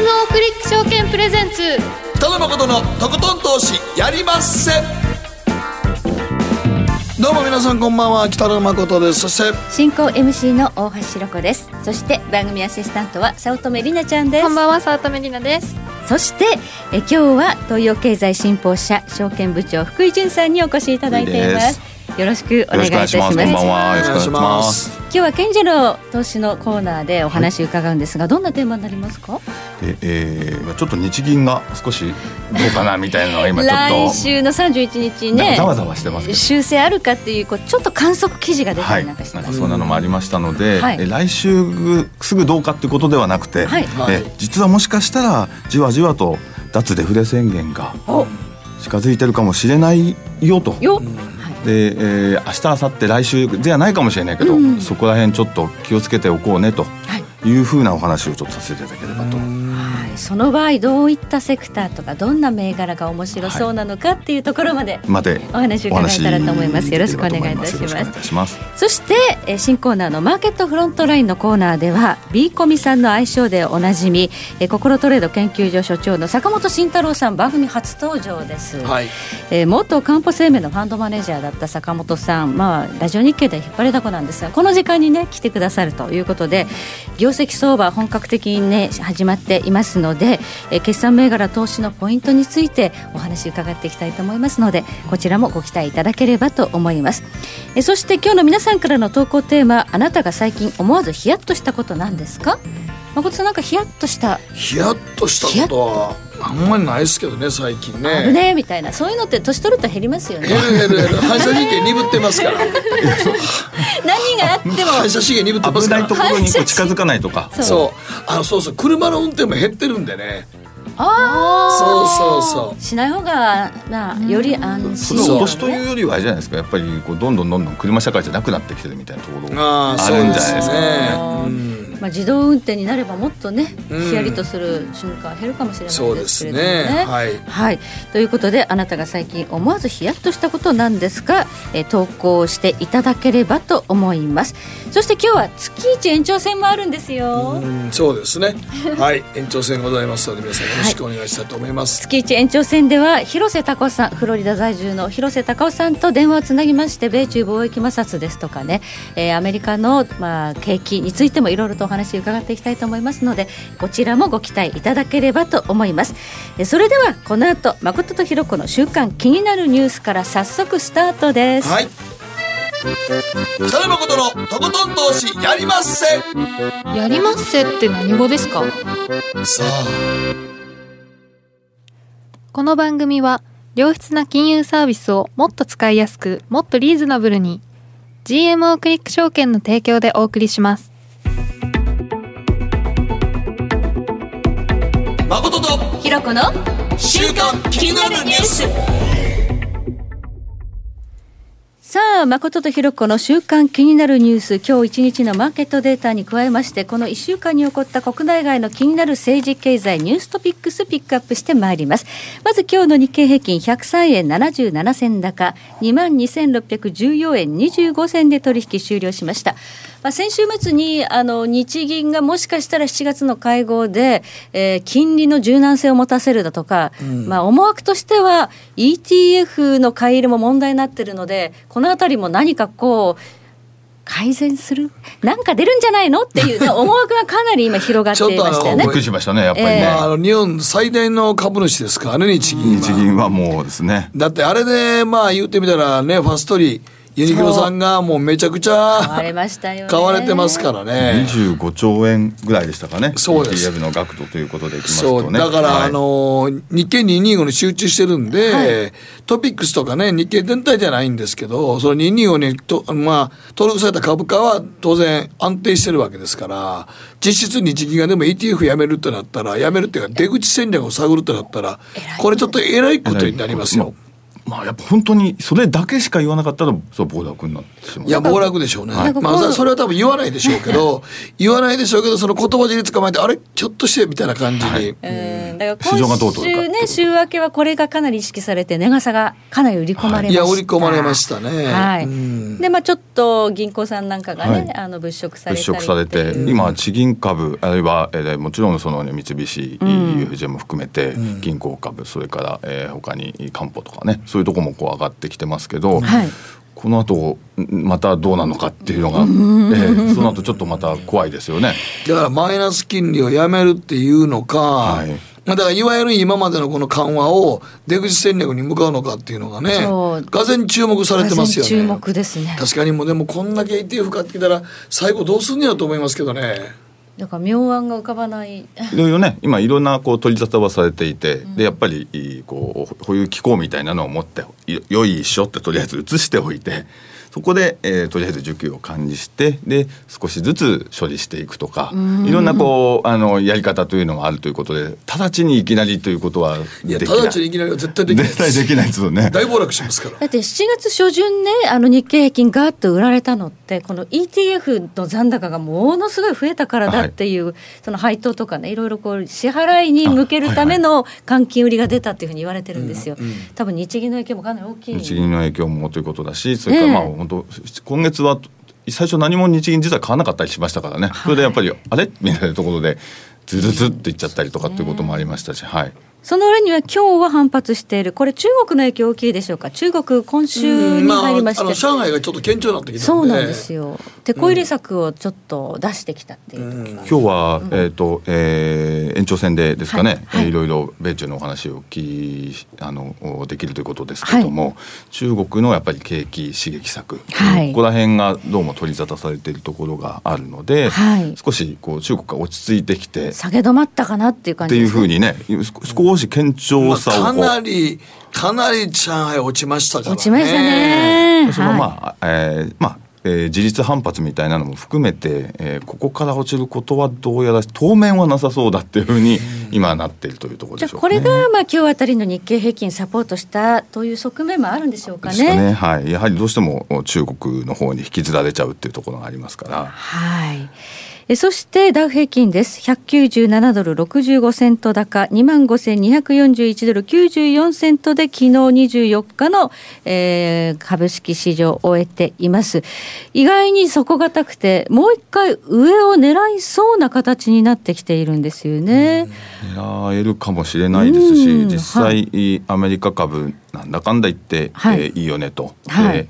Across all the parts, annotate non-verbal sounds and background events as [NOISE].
GMO クリック証券プレゼンツ。北野誠のとことん投資やりまっせ。どうも皆さんこんばんは北野誠です。そして進行 MC の大橋ひろ子です。そして番組アシスタントは早乙女里奈ちゃんです。こんばんは早乙女里奈です。そしてえ今日は東洋経済新報社証券部長福井潤さんにお越しいただいていますよろしくお願いいたします。こんばんは。よろしくお願いします。今日は賢者の投資のコーナーでお話伺うんですが、どんなテーマになりますか？で、えー、ちょっと日銀が少しどうかなみたいなのが今ちょっと。来週の31日ねざわざわしてますけど。修正あるかっていうこうちょっと観測記事が出たはい、りなんかして。ます、なんかそんなのもありましたので、はい。え来週すぐどうかっていうことではなくて、はい。はい。え実はもしかしたらじわじわと脱デフレ宣言がお。近づいてるかもしれないよと。よ、で、えー、明日明後日来週ではないかもしれないけど、うんそこら辺ちょっと気をつけておこうねとはいいうふうなお話をちょっとさせていただければと。はい、その場合どういったセクターとかどんな銘柄が面白そうなのかっていうところまでまでお話を伺えたらと思います。よろしくお願いいたします。よろくお願いいたします。そしてえー新コーナーのマーケットフロントラインのコーナーでは B コミさんの愛称でおなじみえー心トレード研究所所長の坂本慎太郎さん番組初登場です、はい。えー元かんぽ生命のファンドマネージャーだった坂本さん、まあ、ラジオ日経で引っ張りだこなんですがこの時間にね来てくださるということで業績相場本格的にね始まっていますので、えー決算銘柄投資のポイントについてお話伺っていきたいと思いますのでこちらもご期待いただければと思います、えーそして今日の皆さんからの投稿テーマあなたが最近思わずヒヤッとしたことなんですか？誠さんなんかヒヤッとした。ヒヤッとしたことは。あんまりないですけどね最近あるねねみたいな。そういうのって年取ると減りますよね。減る減る。減 [LAUGHS] る反射神経鈍ってますから。[LAUGHS] 何があっても。反射神経鈍ってますから。危ないところに近づかないとか。そうそう。あのそうそう。車の運転も減ってるんでね。あそうそうそう。しない方がまあより安心。それはお年というよりはあれじゃないですかやっぱりこう。どんどんどんどん車社会じゃなくなってきてるみたいなところああがあるんじゃないですかそう。ね。うんまあ、自動運転になればもっとねうん。ヒヤリとする瞬間減るかもしれないでですすけれどもね。ね。はい。はい、ということであなたが最近思わずヒヤッとしたことなんですが、えー投稿していただければと思います。そして今日は月一延長戦もあるんですよ。うんそうですね。[LAUGHS] はい。延長戦ございますので皆さんよろしくお願いしたいと思います、月一延長戦では広瀬隆夫さんフロリダ在住の広瀬隆夫さんと電話をつなぎまして米中貿易摩擦ですとかね、えーアメリカの、まあ、景気についてもいろいろとお話を伺っていきたいと思いますのでこちらもご期待いただければと思います。えーそれではこの後誠とひろ子の週刊気になるニュースから早速スタートです、はい。北野誠のとことん投資やりまっせ。やりまっせって何語ですか？さあ。この番組は良質な金融サービスをもっと使いやすくもっとリーズナブルに GMO クリック証券の提供でお送りします誠とひろ子の週刊気になるニュース。さあ誠とひろ子の週間気になるニュース。今日一日のマーケットデータに加えましてこの1週間に起こった国内外の気になる政治経済ニューストピックスピックアップしてまいります。まず今日の日経平均103円77銭高。2万2614円25銭で取引終了しましたまあ、先週末にあの日銀がもしかしたら7月の会合で、えー金利の柔軟性を持たせるだとか、まあ、思惑としては ETF の買い入れも問題になってるのでこのあたりも何かこう改善する？なんか出るんじゃないのっていう、ね、[LAUGHS] 思惑がかなり今広がっていましたよねびっく。りしましたねやっぱりね。えまあ、あの日本最大の株主ですからね日銀は日銀はもうですね。だってあれでまあ言ってみたらねファストリーユニクロさんがもうめちゃくち買わゃれましたよね。買われてますからね。25兆円ぐらいでしたかね。そうです ETF の額度ということでいきますそうとね。だから、はいあの日経225に集中してるんで、トピックスとかね日経全体じゃないんですけどその225にと、まあ、登録された株価は当然安定してるわけですから実質日銀がでも ETF やめるってなったらやめるっていうか出口戦略を探るってなったらこれちょっとえらいことになりますよ。まあやっぱ本当にそれだけしか言わなかったらそう暴落になってしまう。いや暴落でしょうね、はいまあ、それは多分言わないでしょうけど [LAUGHS] 言わないでしょうけどその言葉尻捕まえてあれ？ひょっとしてみたいな感じに、うん。だから今週ね週明けはこれがかなり意識されて値傘がかなり売り込まれました、はい、いや売り込まれましたね。はい。でまあちょっと銀行さんなんかがね、はい、あの物色され物色されて今地銀株あるいは、えー、もちろんその、ね、三菱 UFJ も含めて、銀行株それから、えー、他に担保とかねそういうところもこう上がってきてますけど、はい、この後またどうなのかっていうのが、えー、その後ちょっとまた怖いですよね。だからマイナス金利をやめるっていうのか、はい、だからいわゆる今までのこの緩和を出口戦略に向かうのかっていうのがね、がぜ注目されてますよね。注目ですね。確かにもうでもこんだけ ETF 買ってきたら最後どうすんねやと思いますけどね。だから妙案が浮かばない。いろいろね今いろんなこう取り沙汰はされていて、うん、でやっぱりこうこういう機構みたいなのを持ってよいしょってとりあえず移しておいてそこで、えー、とりあえず需給を管理してで少しずつ処理していくとかいろんなこうあのやり方というのがあるということで直ちにいきなりということはいや直ちにいきなりは絶対できない。絶対できないですよね。大暴落しますから。だって7月初旬ねあの日経平均ガーッと売られたのってこの ETF の残高がものすごい増えたからだっていう、はい、その配当とかねいろいろこう支払いに向けるための換金売りが出たっていうふうに言われてるんですよ、多分日銀の影響もかなり大きい。日銀の影響もということだしそれからまあ、本当今月は最初何も日銀実は買わなかったりしましたからね、それでやっぱりあれ？みたいなところでずずずっていっちゃったりとかっていうこともありましたし、はい。その裏には今日は反発している、これ、中国の影響大きいでしょうか、中国、今週に入りまして、まあ、上海がちょっと堅調になってきたそうなんですよ、手こ入れ策をちょっと出してきたっていう、うん、今日は、えーとえー、延長戦でですかね、はい。はい、いろいろ米中のお話をきあのできるということですけれども、はい、中国のやっぱり景気刺激策、はい、ここら辺がどうも取り沙汰されているところがあるので、はい、少しこう中国が落ち着いてきて、下げ止まったかなっていう感じです、ね、っていうふうにね、少し堅調さを、まあ、かなりかなり上海落ちましたからね。落ちましたね。そのまあ、えー、まあえー、自立反発みたいなのも含めて、えー、ここから落ちることはどうやら当面はなさそうだっていうふうに今なっているというところでしょうか、ね、これがまあ今日あたりの日経平均サポートしたという側面もあるんでしょうかね。かねはい、やはりどうしても中国の方に引きずられちゃうっていうところがありますから。はいえそしてダウ平均です。197ドル65セント高、25,241ドル94セントで昨日24日の、えー、株式市場を終えています。意外に底堅くて、もう一回上を狙いそうな形になってきているんですよね。狙えるかもしれないですし、実際、はい、アメリカ株なんだかんだ言って、はい、えー、いいよねと。はい、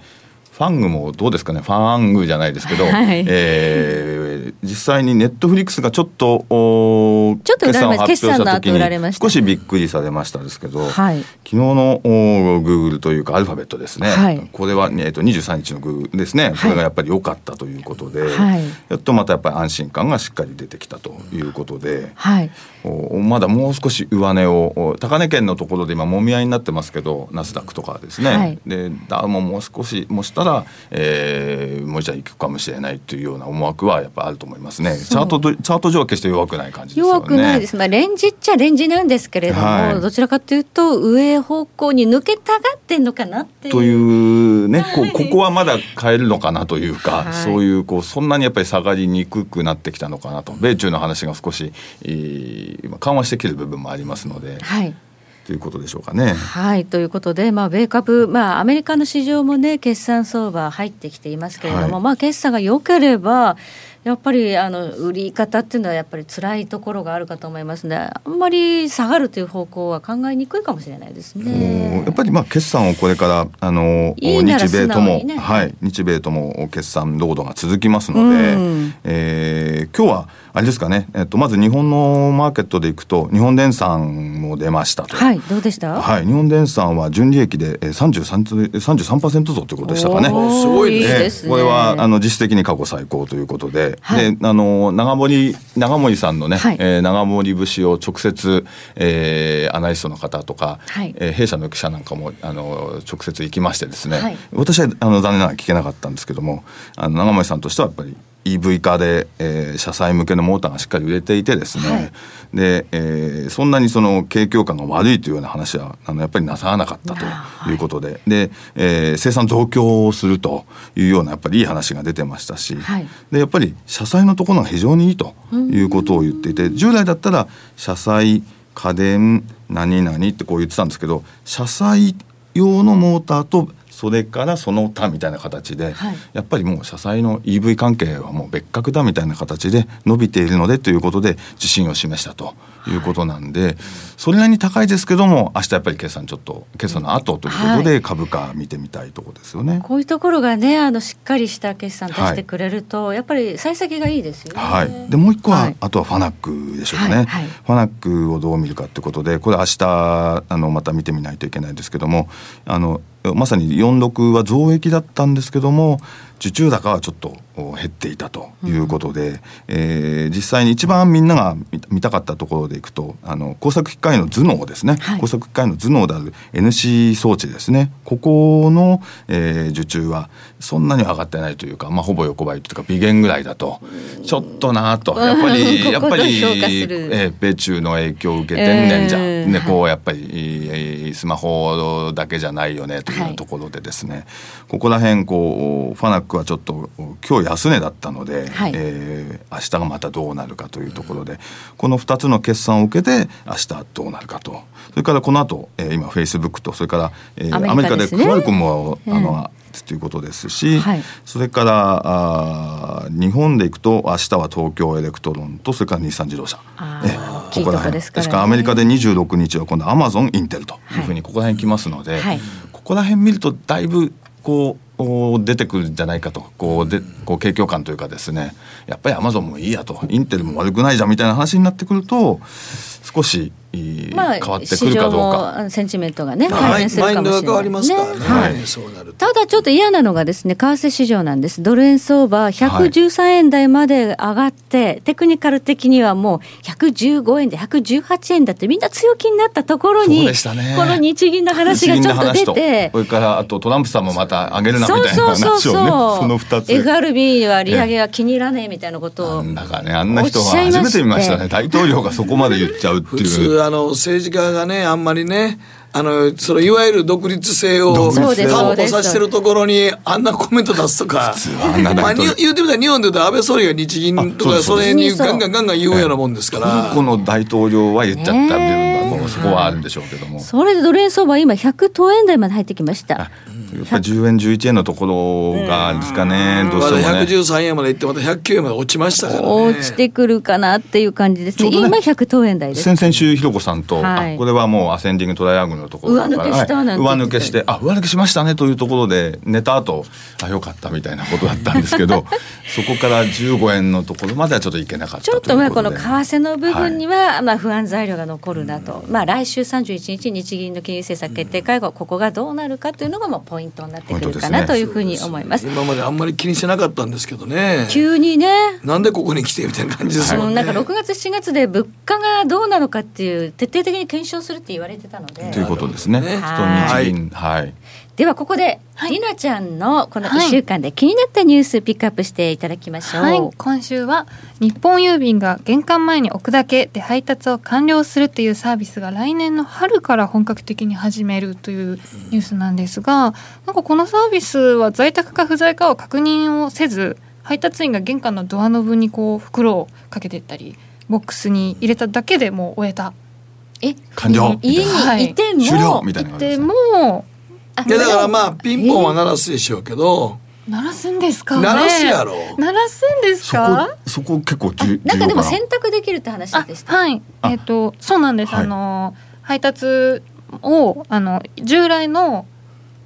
ファングもどうですかね？ファングじゃないですけど、はい、えー、実際にネットフリックスがちょっとおちょっと決算を発表した時に少しびっくりされましたですけど、はい、昨日のおグーグルというかアルファベットですね、はい、これは、えー、と23日のグーグルですね。これがやっぱり良かったということで、はい、やっとまたやっぱり安心感がしっかり出てきたということで、はい、おまだもう少し上値を高値圏のところで今もみ合いになってますけどナスダックとかですね、はい、でダウももう少しもしたら、えー、もう一度いくかもしれないというような思惑はやっぱあると思いますね。チャートチャート上は決して弱くない感じですよね。弱くないです、まあ、レンジっちゃレンジなんですけれども、はい、どちらかというと上方向に抜けたがってんのかなっていう。というね、はい、こここはまだ変えるのかなというか、はい、そういうこうそんなにやっぱり下がりにくくなってきたのかなと。米中の話が少し、えー緩和してきてる部分もありますので。はいということでしょうかね。はいということで、まあ、米株、まあ、アメリカの市場もね、決算相場入ってきていますけれども、はい、まあ、決算が良ければ、やっぱりあの売り方っていうのはやっぱり辛いところがあるかと思いますのであんまり下がるという方向は考えにくいかもしれないですね。やっぱりまあ決算をこれからあの日米とも、ね、はい日米とも決算労働が続きますので、うん、えー、今日はあれですかね、えっと、まず日本のマーケットでいくと日本電産も出ましたと。はいどうでした？はい日本電産は純利益で33 33%増ということでしたかね。すごいですね。これはあの実質的に過去最高ということで。はい、であの長森長森さんのね、はい、えー、長森節を直接、えー、アナリストの方とか、はい、えー、弊社の記者なんかもあの直接行きましてですね、はい、私はあの残念ながら聞けなかったんですけどもあの長森さんとしてはやっぱり EV 化で、えー、車載向けのモーターがしっかり売れていてですね、はい、で、えー、そんなにその景況感が悪いというような話はあのやっぱりなさらなかったとい。うことで、はい、で、えー、生産増強をするというようなやっぱりいい話が出てましたし、はい、でやっぱり車載のところが非常にいいということを言っていて従来だったら車載家電何々ってこう言ってたん。ですけど車載用のモーターとそれからその他みたいな形で、はい、やっぱりもう車載の EV 関係はもう別格だみたいな形で伸びているのでということで自信を示したということなんで、はい、それなりに高いですけども明日やっぱり決算ちょっと決算の後ということで株価見てみたいところですよね、はい、こういうところがねあのしっかりした決算出してくれると、やっぱり幸先がいいですよね。はい、でもう一個は、あとはファナックでしょうかね、ファナックをどう見るかということでこれ明日あのまた見てみないといけないですけどもあのまさに46は増益だったんですけども受注高はちょっと減っていたということで、うん、えー、実際に一番みんなが見たかったところでいくとあの工作機械の頭脳ですね、はい、工作機械の頭脳である NC 装置ですね。ここの、えー、受注はそんなに上がってないというか、まあ、ほぼ横ばいというか微減ぐらいだと。ちょっとなと。やっぱり [LAUGHS] やっぱり、えー、米中の影響を受けてんねんじゃ。ん、えー、ね、こうやっぱりスマホだけじゃないよねというところでですね、はい、ここら辺こうファナックはちょっと今日安値だったので、はい、えー、明日がまたどうなるかというところでこの2つの決算を受けて明日どうなるかと。それからこの後、えー、今フェイスブックとそれから、えー、アメリカでクワルコムも、あの、ということですし、はい、それからあ日本でいくと明日は東京エレクトロンとそれから日産自動車。えここら辺。ですから、ね、アメリカで26日は今度アマゾンインテルというふうにここら辺来ますので、はい、ここら辺見るとだいぶこう出てくるんじゃないかと。こうでこう景況感というかですね。やっぱりアマゾンもいいやと。インテルも悪くないじゃんみたいな話になってくると少しまあ、変わってくるかどうか。センチメントがね、改善するかもしれない、ね、はい、ただちょっと嫌なのがですね、為替市場なんです。ドル円相場113円台まで上がって、はい、テクニカル的にはもう115円で118円だってみんな強気になったところに、ね、この日銀の話がちょっと出て、それからあとトランプさんもまた上げるなみたいな話をね、そうそうそうその2つ。FRB は利上げは気に入らねえみたいなことを。なんかね、あんな人は初めて見ましたね。大統領がそこまで言っちゃうっていう。あの政治家がねあんまりねあのそのいわゆる独立性を担保させてるところにあんなコメント出すとか。まあ、言うてみたら日本で言うと安倍総理が日銀とかそれにガンガンガンガン言うようなもんですから。この大統領は言っちゃった部分がそこはあるんでしょうけども、それでドル円相場今100等円台まで入ってきました。やっぱり10円11円のところがですかね、どうしても、ね、113円までいってまた109円まで落ちましたからね。落ちてくるかなっていう感じですね、ね、今100等円台です。先々週ひろこさんと、はい、これはもうアセンディングトライアングルのところ上抜けしたなんて、はい、上抜けしてあ上抜けしましたねというところで寝た後あよかったみたいなことだったんですけど [LAUGHS] そこから15円のところまではちょっといけなかったちょっとまあこの為替の部分には、はい、まあ不安材料が残るなと、まあ来週31日日銀の金融政策決定会合、ここがどうなるかというのがもうポイントになってくるかなというふうに思います。今まであんまり気にしてなかったんですけどね。急にね。なんでここに来てみたいな感じですもんね。なんか6月7月で物価がどうなのかっていう徹底的に検証するって言われてたので。ということですね。はい。はい。ではここで、はい、りなちゃんのこの1週間で気になったニュースピックアップしていただきましょう、はい、今週は日本郵便が玄関前に置くだけで配達を完了するというサービスが来年の春から本格的に始めるというニュースなんですがなんかこのサービスは在宅か不在かを確認をせず配達員が玄関のドアノブにこう袋をかけていったりボックスに入れただけでもう終えたえ完了家にいても、はい、いてもいやだからまあピンポンは鳴らすでしょうけど、鳴らすんですか、ね、鳴らすやろ。鳴らすんですか？そこ結構重なんかでも選択できるって話でした。はい。えっ、ー、とそうなんです、はい、あの配達をあの従来の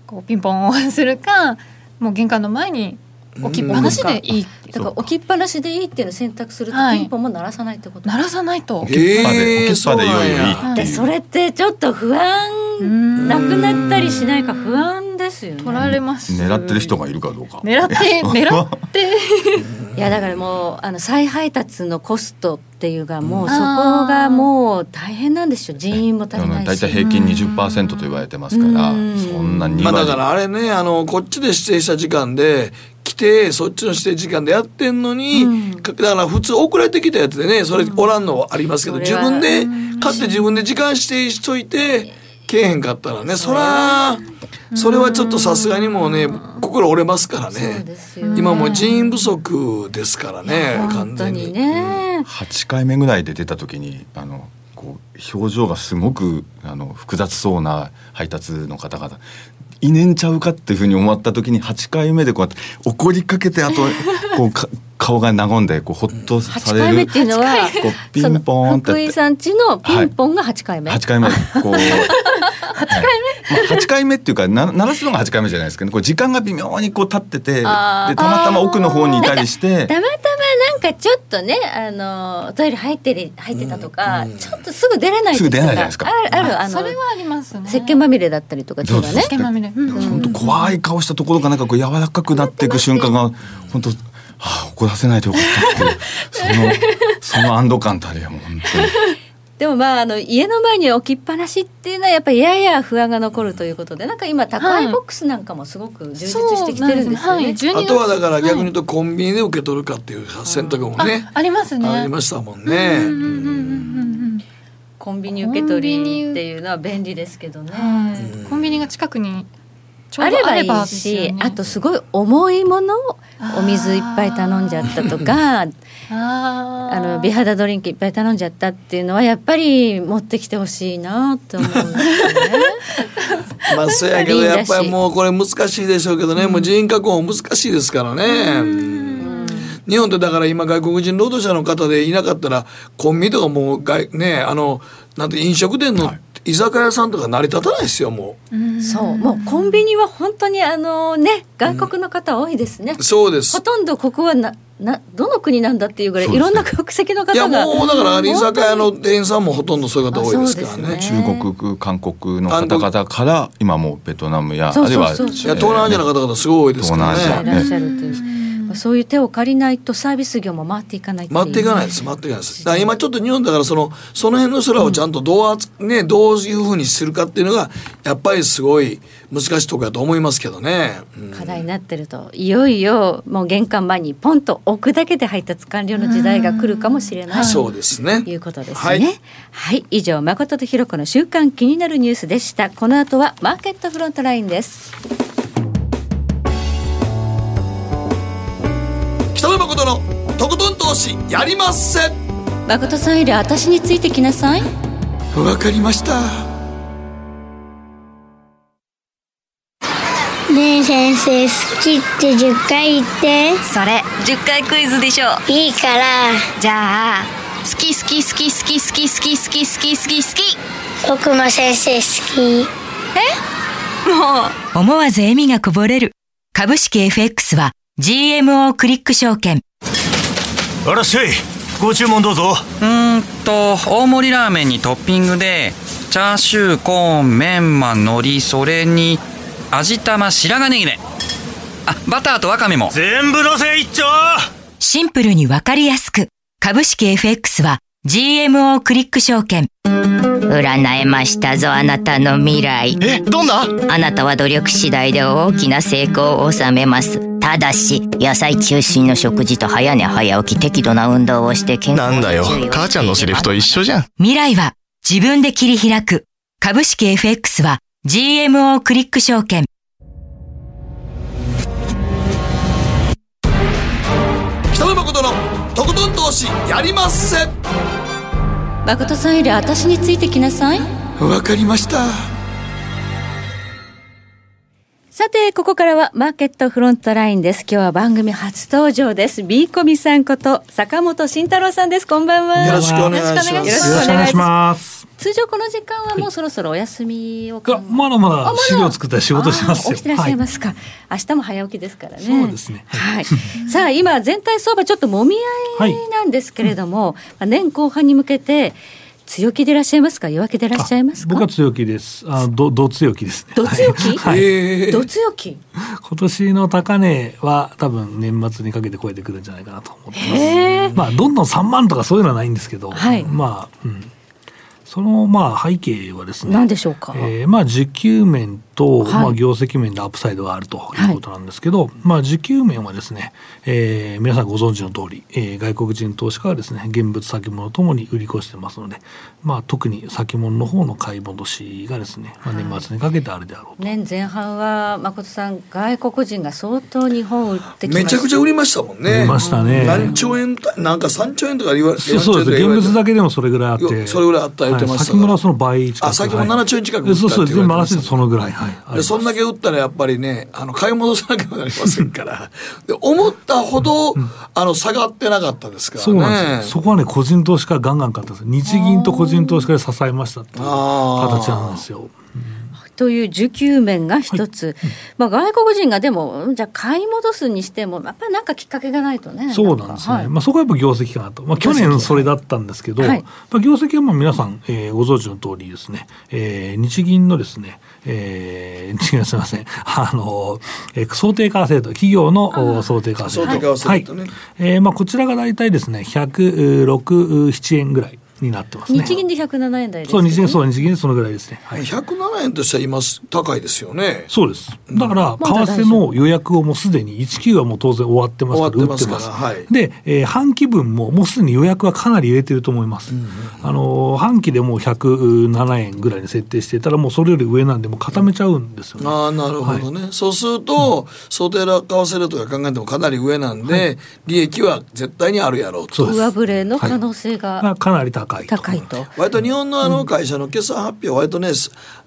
こうピンポンを [LAUGHS] するかもう玄関の前に置きっぱなしでいい。だから置きっぱなしでいいっていうのを選択すると、ピンポンも鳴らさないってこと。鳴らさないと。置きっぱで置きっぱでいよいよいいっていう。それってちょっと不安。なくなったりしないか不安ですよね。取られます。狙ってる人がいるかどうか。狙って狙って。[LAUGHS] いやだからもうあの再配達のコストっていうがもうそこがもう大変なんですよ。人員も足りないし。大体平均20%と言われてますからそんなにまあだからあれねあのこっちで指定した時間で来てそっちの指定時間でやってんのに、うん、だから普通遅れてきたやつでねそれおらんのありますけど、うん、自分で買って自分で時間指定しといてけえへんかったらねそらそれはちょっとさすがにもうね心折れますからね。今も人員不足ですからね完全に。ね、8回目ぐらいで出た時にあのこう表情がすごくあの複雑そうな配達の方々いねんちゃうかっていうふうに思った時に8回目でこうやって怒りかけてあとこうか顔が和んでこうほっとされる。8回目っていうのはこうピンポンって福井さんちのピンポンが8回目、はい、8回目こう8回目、[LAUGHS] まあ、8回目っていうかな鳴らすのが8回目じゃないですけどこう時間が微妙にこう経っててでたまたま奥の方にいたりして。たまたまなんかちょっとねあのトイレ入ってる入ってたとか、うん、ちょっとすぐ出れないすぐ出ないじゃないですか？あるあのそれはありますね。石鹸まみれだったりとかそうだね石鹸まみれ。本当怖い顔したところがなんかこう柔らかくなっていく瞬間が本当はあ、怒らせないでよかったって [LAUGHS] そのその安堵感たりはもう本当に。でもまああの家の前に置きっぱなしっていうのはやっぱりやや不安が残るということでなんか今宅配ボックスなんかもすごく充実してきてるんですよね。はい、あとはだから逆に言うとコンビニで受け取るかっていう選択もね、ありますね。ありましたもんね。コンビニ受け取りっていうのは便利ですけどね。コンビニが近くにあればいいし、ね、あとすごい重いものをお水いっぱい頼んじゃったとか [LAUGHS] あの美肌ドリンクいっぱい頼んじゃったっていうのはやっぱり持ってきてほしいなと思うんですよね。[LAUGHS] まあそうやけどやっぱりもうこれ難しいでしょうけどね、うん、もう人員確保難しいですからね。日本ってだから今外国人労働者の方でいなかったらコンビニとかもう外ねあのなんて飲食店の、はい居酒屋さんとか成り立たないですよもう。そうもうコンビニは本当にあのね外国の方多いですね。うん、そうです。ほとんどここはななどの国なんだっていうぐらい、ね、いろんな国籍の方がいやもうだから居酒屋の店員さんもほとんどそういう方多いですからね、ね、中国韓国の方々から今もベトナムやあるいは東南アジアの方々すごい多いですからね。いらっしゃるという。そういう手を借りないとサービス業も回っていかない回っていかないです回っていかないです。だから今ちょっと日本だからそのその辺の空をちゃんとどう,、ね、どういうふうにするかっていうのがやっぱりすごい難しいところだと思いますけどね、うん、課題になってるといよいよもう玄関前にポンと置くだけで配達完了の時代が来るかもしれない。そうですね。いうことですね。はい、はい、以上誠とひろ子の週刊気になるニュースでした。この後はマーケットフロントラインです北野誠のとことん投資やりませ。ん誠さんより私についてきなさい。わかりました。ねえ先生好きって10回言って。それ10回クイズでしょ。いいから。じゃあ好き好き好き好き好き好き好き好き好き好き。僕も先生好き。え？もう。思わず笑みがこぼれる。株式 FX は GMO クリック証券。あらっしゃいご注文どうぞ。うんと大盛りラーメンにトッピングでチャーシューコーンメンマ海苔それに味玉白髪ネギねあバターとワカメも。全部のせ一丁。シンプルにわかりやすく。株式 FX は GMO クリック証券。占えましたぞあなたの未来。えどんな？あなたは努力次第で大きな成功を収めます。ただし野菜中心の食事と早寝早起き適度な運動をして健康なんだよ。母ちゃんのセリフと一緒じゃん。未来は自分で切り開く。株式 FX は GMO クリック証券ん投資やりませ。ん誠さんより私についてきなさい。わかりましたさて、ここからはマーケットフロントラインです。今日は番組初登場です。ビーコミさんこと坂本慎太郎さんです。こんばんは。よろしくお願いします。よろしくお願いします。通常この時間はもうそろそろお休みを、はい、まだまだ資料作った仕事しますよ。起きてらっしゃいますか。はい、明日も早起きですからね。そうですね。はい。さあ今全体相場ちょっともみ合いなんですけれども、はい、年後半に向けて。強気でいらっしゃいますか？弱気でいらっしゃいます僕は強気です。あどど強気ですね。ど強気？はい、ど強気？今年の高値は多分年末にかけて超えてくるんじゃないかなと思ってます。まあどんどん3万とかそういうのはないんですけど、はい、まあ、うん、そのまあ背景はですね何でしょうか、えー、まあ需給面と、はい、まあ、業績面でアップサイドがあるとい。うことなんですけど、はい、まあ、需給面はですね、えー、皆さんご存知の通り、えー、外国人投資家はですね現物先物ともに売り越してますので、まあ、特に先物の方の買い戻しがですね、まあ、年末にかけてあるであろうと、年前半は誠さん外国人が相当日本売ってめちゃくちゃ売りましたもんね。売りましたね。何兆円なんか3兆円とか言われてそうです。現物だけでもそれぐらいあって。それぐらいあった言ってました、先物はその倍近く。あ先物7兆円近くそうそう全部合わせてそのぐらい、はい、でそんだけ売ったらやっぱりねあの買い戻さなきゃなりませんから。[LAUGHS] で思ったほど、あの下がってなかったですか？らねそうなんですそこはね個人投資家ガンガン買ったんです日銀と個人投資家で支えましたっていう形なんですよ。という需給面が一つ、はい、まあ、外国人がでも、じゃあ買い戻すにしても、やっぱりなんかきっかけがないとね。そうなんですね、はい、まあ、そこはやっぱ業績かなと、まあ、去年それだったんですけど、はい、まあ、業績はまあ皆さん、えー、ご存知の通りですね、えー、日銀のですね、えー、違 [LAUGHS] うすみません、あの、えー、想定為替と、企業の想定為替。想定為替、ね、はい、えー、まあ、こちらが大体ですね、106、7円ぐらい。になってますね。日銀で107円台です、ね、そう日銀そう日銀でそのぐらいですね。はい、107円としては今高いですよね。そうです。だから、為替の予約をもうすでに19はもう当然終わってますから売ってます。はい、で、えー、半期分ももうすでに予約はかなり入れてると思います。うんうん、あの半期でもう107円ぐらいに設定してたらもうそれより上なんでもう固めちゃうんですよね。ああなるほどね。はい、そうすると、うん、想定為替レートが考えてもかなり上なんで、はい、利益は絶対にあるやろうと。上振れの可能性が、かなり高い高いと。割と日本のあの会社の決算発表割とね、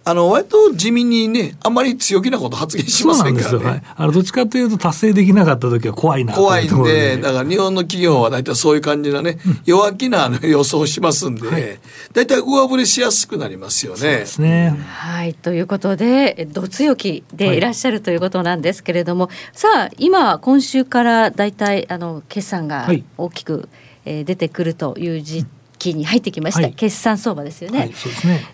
あの割と地味にねあんまり強気なこと発言しませんからね。はい、あのどっちかというと達成できなかった時は怖いな怖いんでだから日本の企業は大体そういう感じなね、うん、弱気な予想しますんで、はい、大体上振れしやすくなりますよね。そうですね。はい。ということでど強気でい。らっしゃるということなんですけれども、はい、さあ今今週から大体あの決算が大きく、えー、出てくるという時期に入ってきました、はい、決算相場ですよね。はい、ね。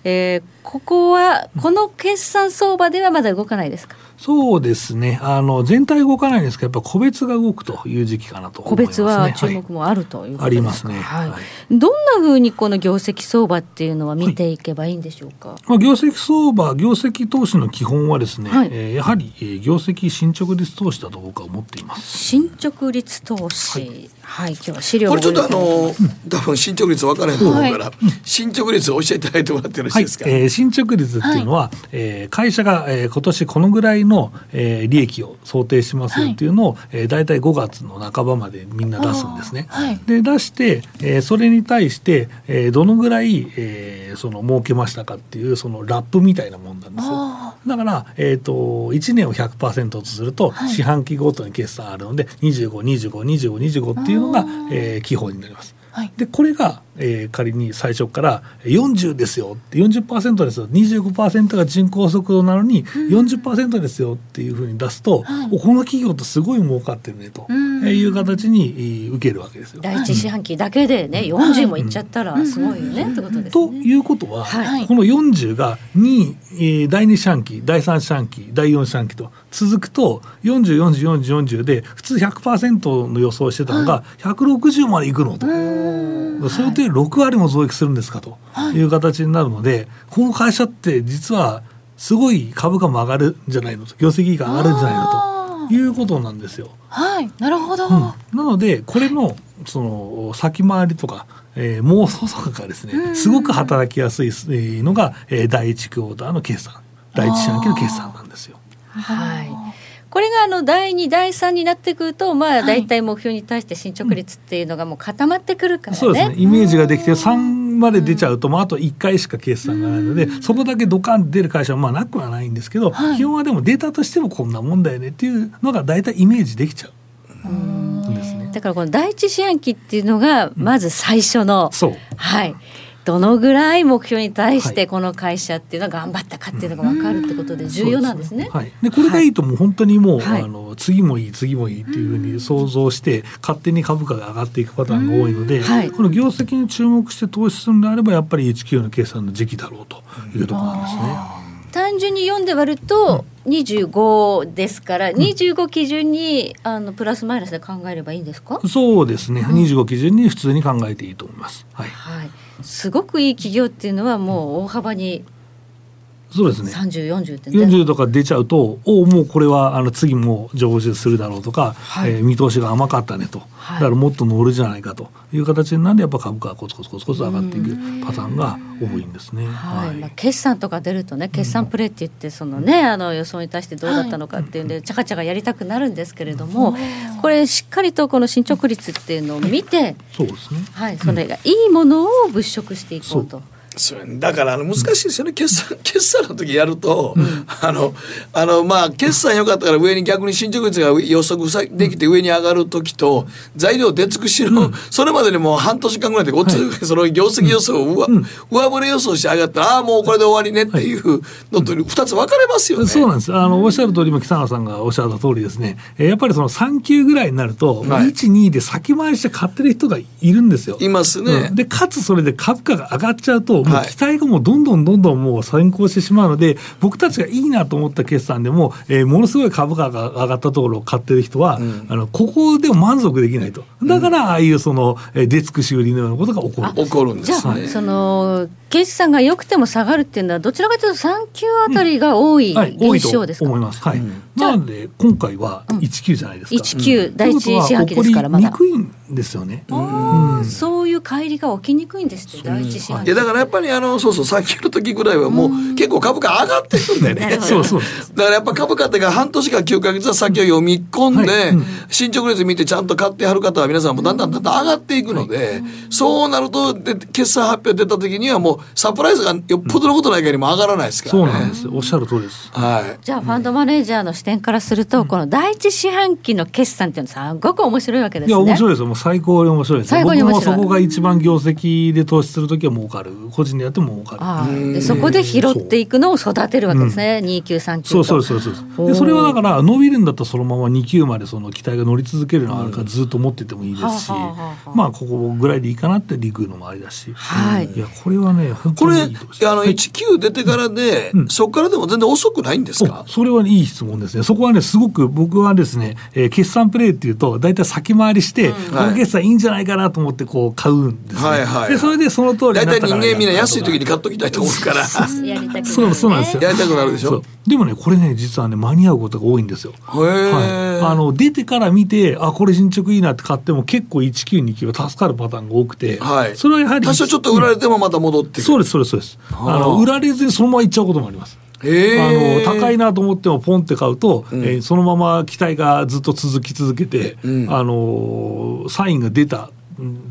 えー、ここはこの決算相場ではまだ動かないですか？そうですね。あの全体動かないんですけど、やっぱ個別が動くという時期かなと、ね、個別は注目もあるということですか、はい、ありますね。はい。どんなふうにこの業績相場っていうのは見ていけばいいんでしょうか？まあ業績相場、業績投資の基本はですね、はい、えー、やはり、えー、業績進捗率投資だと僕は思っています。進捗率投資。はい、今日は資料これちょっとあの、多分進捗率分からへんと思うから、進捗率を教えていただいてもらってよろしいですか？えー、進捗率っていうのは、はい、えー、会社が、えー、今年このぐらいの、えー、利益を想定しますよっていうのを、はいえー、大体5月の半ばまでみんな出すんですね。はい、で出して、えー、それに対して、えー、どのぐらい、えー、その儲けましたかっていうそのラップみたいなもんなんですよ。だから、えーと、1年を100%とすると、はい、四半期ごとに決算あるので25252525っていうのが、えー、基本になります。はい、でこれが、えー、仮に最初から40ですよって40%ですよ。25%が人口速度なのに40%ですよっていうふうに出すと、はい、この企業ってすごい儲かってるねという形に受けるわけですよ。第一四半期だけでね40もいっちゃったらすごいよね、ってことですね。ということは、はい、この40が2、えー、第2四半期第3四半期第4四半期と続くと40404040で普通100%の予想してたのが160までいくのと。想定6割も増益するんですかとい。う形になるので、この会社って実はすごい株価も上がるんじゃないのと業績が上がるんじゃないのということなんですよ。はいなるほど、うん、なのでこれのその先回りとか、えー、妄想とかがですねすごく働きやすいのが、えー、第一クォーターの決算。第一四半期の決算なんですよ。はいこれがあの第2第3になってくるとまあ大体目標に対して進捗率っていうのがもう固まってくるからね、そうですね。イメージができて3まで出ちゃうと、まあ、あと1回しか決算がないので、そこだけドカン出る会社はまあなくはないんですけど、はい、基本はでもデータとしてもこんなもんだよねっていうのが大体イメージできちゃう。うん。ですね、だからこの第一四半期っていうのがまず最初の、う。ん、はいどのぐらい目標に対してこの会社っていうのは頑張ったかっていうのが分かるってことで重要なんですね。はい、でこれがいいともう本当にもう、はい、あの次もいい次もいいっていうふうに想像して勝手に株価が上がっていくパターンが多いので、はい、この業績に注目して投資するのであればやっぱり HQ の決算の時期だろうというところなんですね。単純に読んで割ると25ですから、うん、25基準にあのプラスマイナスで考えればいいんですか？そうですね、うん、25基準に普通に考えていいと思います。はい、はい、すごくいい企業っていうのはもう大幅にそうですね。3040って40とか出ちゃうとおもうこれはあの次も上昇するだろうとか、はい、えー、見通しが甘かったねと、はい、だからもっと乗るじゃないかという形になるんでやっぱ株価がコツコツコツコツ上がっていくパターンが多いんですね。はい、まあ、決算とか出るとね決算プレーって言ってそのね、あの予想に対してどうだったのかっていうんで、ちゃかちゃかやりたくなるんですけれども、これしっかりとこの進捗率っていうのを見てそうですね、はい、それがいいものを物色していこうと。それだからあの難しいですよね、決算 [LAUGHS] 決算の時やると、うん、あのあのまあ決算良かったから上に逆に進捗率が予測できて上に上がる時と材料出尽くしの、うん、それまでにもう半年間ぐらいでごっつ、はい、その業績予想を上,、上振れ予想して上がったらああもうこれで終わりねっていうのと2つ分かれますよね。そうなんです。あのおっしゃる通りも北野さんがおっしゃった通りですね。やっぱりその3級ぐらいになると、はい、12で先回りして買ってる人がいるんですよ。いますね。でかつそれで株価が上がっちゃうともう期待がもうどんどんどんどんもう先行してしまうので、僕たちがいいなと思った決算でも、えー、ものすごい株価が上がったところを買ってる人は、うん、あのここでも満足できないと。だから、ああいうその、出尽くし売りのようなことが起こる。起こるんですね。じゃあ、その決算が良くても下がるっていうのはどちらかというと3級あたりが多い現象ですか、うんはい、思います。はい。なので今回は1級じゃないですか。1級、第一四半期ですからまだ。ですよね。うん、そういう乖離が起きにくいんですって第一四半期。いやだからやっぱりあのそうそう3級の時ぐらいはもう結構株価上がってるんだよね。[LAUGHS] そうそう。だからやっぱ株価ってか半年か9か月は先を読み込んで、はい。うん、進捗率見てちゃんと買ってはる方は皆さんもだんだんだんだん上がっていくので、はい、そうなるとで決算発表出た時にはもうサプライズがよっぽどのことないかにも上がらないですから、ね、そうなんですおっしゃる通りです、はい、じゃあファンドマネージャーの視点からすると、うん、この第一四半期の決算っていうのはすごく面白いわけですね。いや面白いですもう最高に面白いです最高に面白い。僕もそこが一番業績で投資する時は儲かる。個人でやっても儲かる。でそこで拾っていくのを育てるわけですね、う。ん、2級3級そうそうそうそう。でそれはだから伸びるんだったらそのまま2級までその期待が乗り続けるのがあるからずっと持っててもいいですし、うん、まあここぐらいでいいかなってリクのもありだし、はい、いやこれはねこれあの1級出てからで、うん、そこからでも全然遅くないんですか？それはいい質問ですね。そこはねすごく僕はですね、えー、決算プレイっていうと大体先回りして、うん、この決算いいんじゃないかなと思ってこう買うんですね、はいはい、でそれでその通り大体人間みんな安い時に買っときたいと思うから。そうそうなんですよやりたくなるでしょ？でもねこれね実はね間に合うことが多いんですよ。はい、あの出てから見てあこれ進捗いいなって買っても結構1級2級は助かるパターンが多くて、はい、それはやはり多少ちょっと売られてもまた戻ってくる、そうですそうですそうです。あの売られずにそのままいっちゃうこともありますあの高いなと思ってもポンって買うと、うん、えー、そのまま期待がずっと続き続けて、うん、あのサインが出た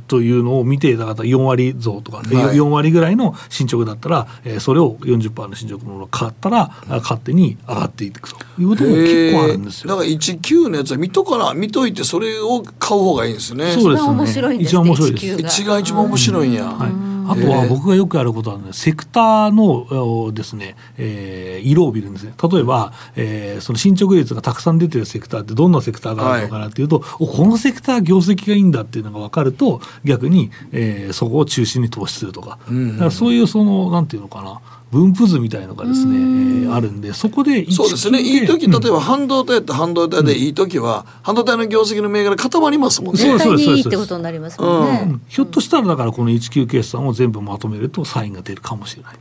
というのを見ていた方4割増とか、はい、4割ぐらいの進捗だったら、えー、それを40%の進捗のものを買ったら、勝手に上がっていくということも結構あるんですよ。だから19のやつは見とから見といてそれを買う方がいいんですね。そうですね。一番面白いです。一が一番面白いんや。はいあとは僕がよくやることは、ね、セクターのですね、えー、色を見るんですね。例えば、えー、その進捗率がたくさん出てるセクターってどんなセクターがあるのかなっていうと、はい、このセクター業績がいいんだっていうのが分かると逆に、えー、そこを中心に投資するとか,、だからそういうそのなんていうのかな分布図みたいのがですね、えー、あるんでそこでそうですね。いい時例えば半導体って半導体でいい時は、半導体の業績の銘柄固まりますもんね。絶対にいいってことになりますもんね、うん、ひょっとしたらだからこの19決算を全部まとめるとサインが出るかもしれない。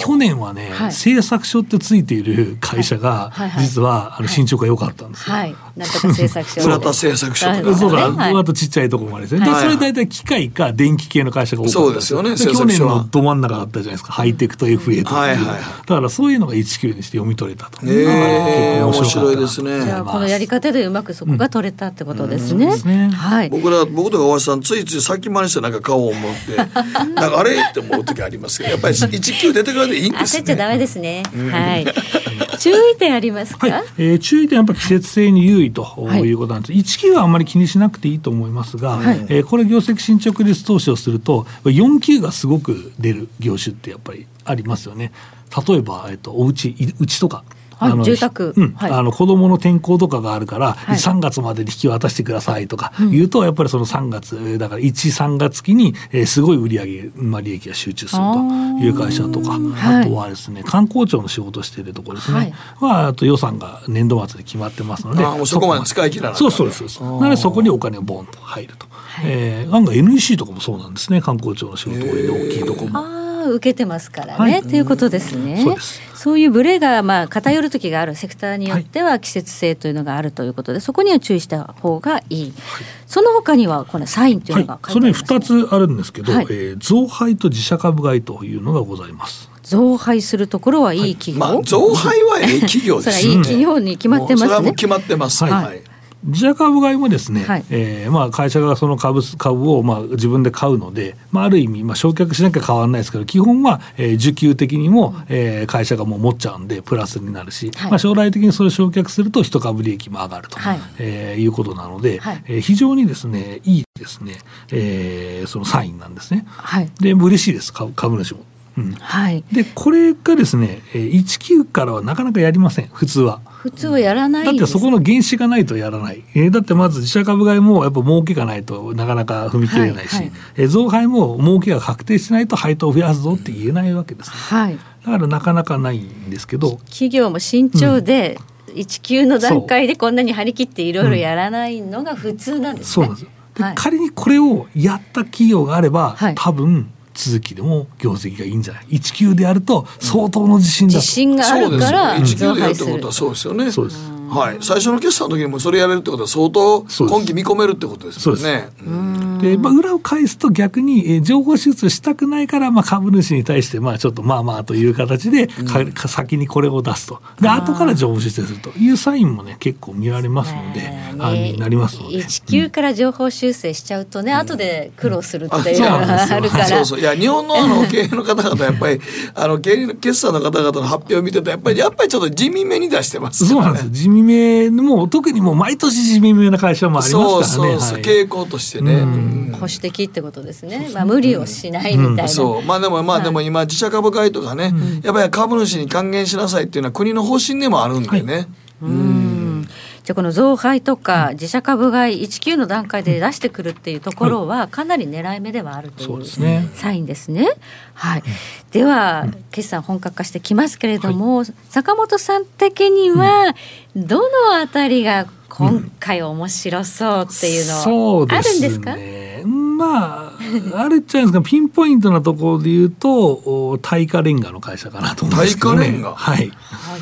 去年はね、はい、製作所ってついている会社が、実はあの進捗が良かったんですよ、はい、なんとか製作所倉田製作所とかそうだ、はい、あとちっちゃいところまでですね、はい、それ大体機械か電気系の会社が多かったそうですよね。去年のど真ん中だったじゃないですか。ハイテクと FA とか、はいはいだからそういうのが1級にして読み取れたと。えー、面白いですね。じゃあこのやり方でうまくそこが取れたってことですね。うん、はい。僕ら僕とか大橋さんついつい先回りしてなんか顔を持って [LAUGHS] なんかあれって思う時ありますけどやっぱり1級出てからでいいんですね。焦っちゃダメですね。はい。注意点ありますか？はい、えー、注意点やっぱ季節性に優位ということなんです。はい、1級はあんまり気にしなくていいと思いますが、はい、えー、これ業績進捗率投資をすると4級がすごく出る業種ってやっぱりありますよね。例えば、えっと、お家うちとかはい、住宅、うんはい、あの子供の転校とかがあるから、はい、3月までに引き渡してくださいとか言うと、うん、やっぱりその3月だから13月期に、えー、すごい売り上げ、まあ、利益が集中するという会社とかあとはですね観光庁の仕事しているところですね、はい、あと予算が年度末で決まってますのであそこまで使い切らないそうそうですなのでそこにお金がボンと入ると、はい、えー、案外 NEC とかもそうなんですね。観光庁の仕事多い大きいところも。受けてますからね、はい、ということですね。そういうブレがまあ偏る時があるセクターによっては季節性というのがあるということで、そこには注意した方がいい。はい、その他にはこのサインというのが、ねはい、それ二つあるんですけど、はい、えー、増配と自社株買いというのがございます。増配するところはいい企業、まあ、増配はいい企業ですね。[LAUGHS] いい企業に決まってますね。それはもう決まってます。はい。自社株買いもですね、はい、えー、まあ、会社がその株株をまあ自分で買うので、まあ、ある意味、まあ、償却しなきゃ変わらないですけど基本は、えー、需給的にも、えー、会社がもう持っちゃうんでプラスになるし、はい、まあ、将来的にそれを償却すると一株利益も上がると、はい。えー、いうことなので、はい、えー、非常にですねいいですね、えー、そのサインなんですね。はい、で嬉しいです株主も。うん、はい、でこれがですね19からはなかなかやりません普通は。普通はやらないだってそこの原資がないとやらない、えー、だってまず自社株買いもやっぱ儲けがないとなかなか踏み切れないし、はいはい、えー、増配も儲けが確定しないと配当を増やすぞって言えないわけです、ね、はい、だからなかなかないんですけど。企業も慎重で、うん、1級の段階でこんなに張り切っていろいろやらないのが普通なんですね、う。ん、そうなんですはい、仮にこれをやった企業があれば、はい、多分続きでも業績がいいんじゃない？1級でやると相当の自信だと、自信があるから1級でやるってことはそうですよね。そうですはい、最初の決算の時にもそれやれるってことは相当今期見込めるってことですよね。でまあ、裏を返すと逆に、えー、情報手術したくないから、まあ、株主に対して、まあ、ちょっとまあまあという形で、うん、先にこれを出すと。で後から情報修正するというサインもね結構見られますので、あになりますので。1級から情報修正しちゃうとね、うん、後で苦労するっていうのがあるから、そうそう。いや日本のあの経営の方々やっぱり [LAUGHS] あの経営決算の方々の発表を見ててやっぱりやっぱりちょっと地味めに出してます、ね、そうなんです。地味めもう特にもう毎年地味めな会社もありますからね。そうそうはい、傾向としてね、保守的ってことですね。まあ無理をしないみたいな。そう。まあでもまあでも今自社株買いとかね、やっぱり株主に還元しなさいっていうのは国の方針でもあるんでね。うんじゃあこの増配とか自社株買い1級の段階で出してくるっていうところはかなり狙い目ではあるというサインですね。はい、では決算本格化してきますけれども、坂本さん的にはどのあたりが今回面白そうっていうのあるんですか、まあ、あれっちゃうんですか、ピンポイントなところで言うと、耐火レンガの会社かなと思うんですけど、ね、耐火レンガ？はい。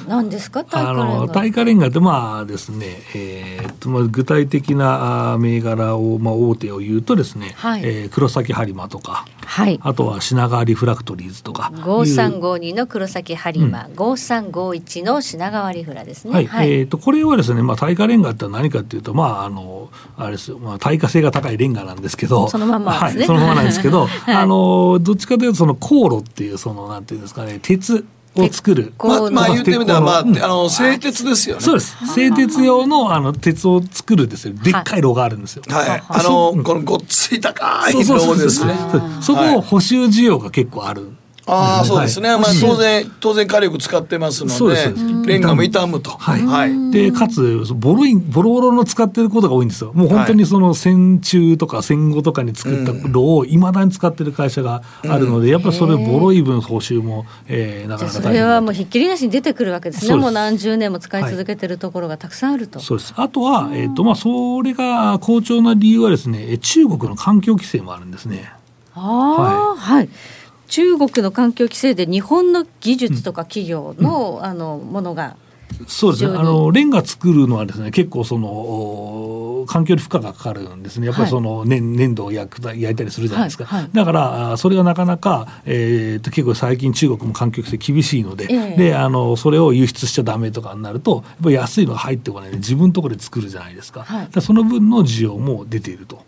何ですか？あの耐火レンガってまあですね、えー、とまあ具体的な銘柄をまあ大手を言うとですね、はい、えー、黒崎播磨とか、はい、あとは品川リフラクトリーズとか5352の黒崎播磨、うん、5351の品川リフラですね。はい、はい、えー、とこれはですね、まあ耐火レンガって何かっていうとまああのあれですよ、まあ耐火性が高いレンガなんですけど、そのまま、ね、はい、そのままなんですけど、[LAUGHS] はい、あのどっちかというとその航路っていうそのなんていうんですかね鉄を作る。まあ、まあ、言ってみたら、まあ、あの、製鉄ですよね。そうです。製鉄用の、あの、鉄を作るですよ。でっかい炉があるんですよ。はい。あの、このごっつい高い炉ですね。そこを補修需要が結構ある。ああ、そうですね。まあ、当然、当然火力使ってますので、レンガも傷むと。はい。はい、で、かつ、ボロい、ボロボロの使ってることが多いんですよ。もう本当にその戦中とか戦後とかに作った炉をいまだに使ってる会社があるので、やっぱりそれボロい分報酬も、えー、なかなかそれはもうひっきりなしに出てくるわけですね。もう何十年も使い続けてるところがたくさんあると。そうです。あとは、えっ、と、まあ、それが好調な理由はですね、中国の環境規制もあるんですね。ああ、はい、はい中国の環境規制で日本の技術とか企業の,、あのものがそうですね。あのレンガ作るのはですね結構その環境に負荷がかかるんですね。やっぱりその粘,、粘土を焼く焼いたりするじゃないですか、はい。はい、だからそれがなかなか、えー、と結構最近中国も環境規制厳しいのでえー、であのそれを輸出しちゃダメとかになるとやっぱり安いのが入ってこないで自分のところで作るじゃないですか,、はい、その分の需要も出ていると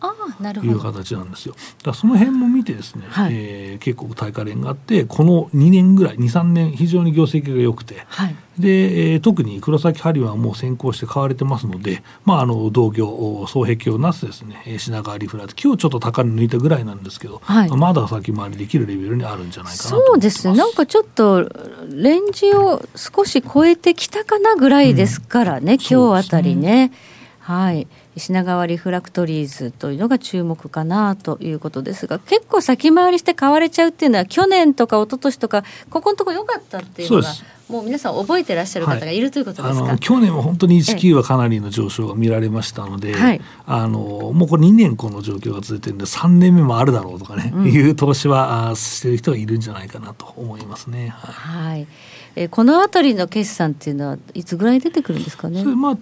いう形なんですよ。だその辺も見てですね、はい、えー、結構大化レンガあってこの2年ぐらい23年非常に業績が良くて、はい。で、えー、特に黒崎針はもう先行して買われてますので、まあ、あの同業双璧をなすですね品川リフラー今日ちょっと高値抜いたぐらいなんですけど、はい、まだ先回りできるレベルにあるんじゃないかなそうですなんかちょっとレンジを少し超えてきたかなぐらいですからね、うん、今日あたりね。はい品川リフラクトリーズというのが注目かなということです。が結構先回りして買われちゃうってい。うのは去年とか一昨年とかここのところ良かったっていうのがもう皆さん覚えてらっしゃる方がいるということですか、はい、去年は本当に19はかなりの上昇が見られましたので、はい、あのもうこれ2年この状況が続いてるんで3年目もあるだろうとかね、うん、いう投資はしてる人がいるんじゃないかなと思いますね。はい、はい、えこの辺りの決算っていうのはいつぐらい出てくるんですかね？まあ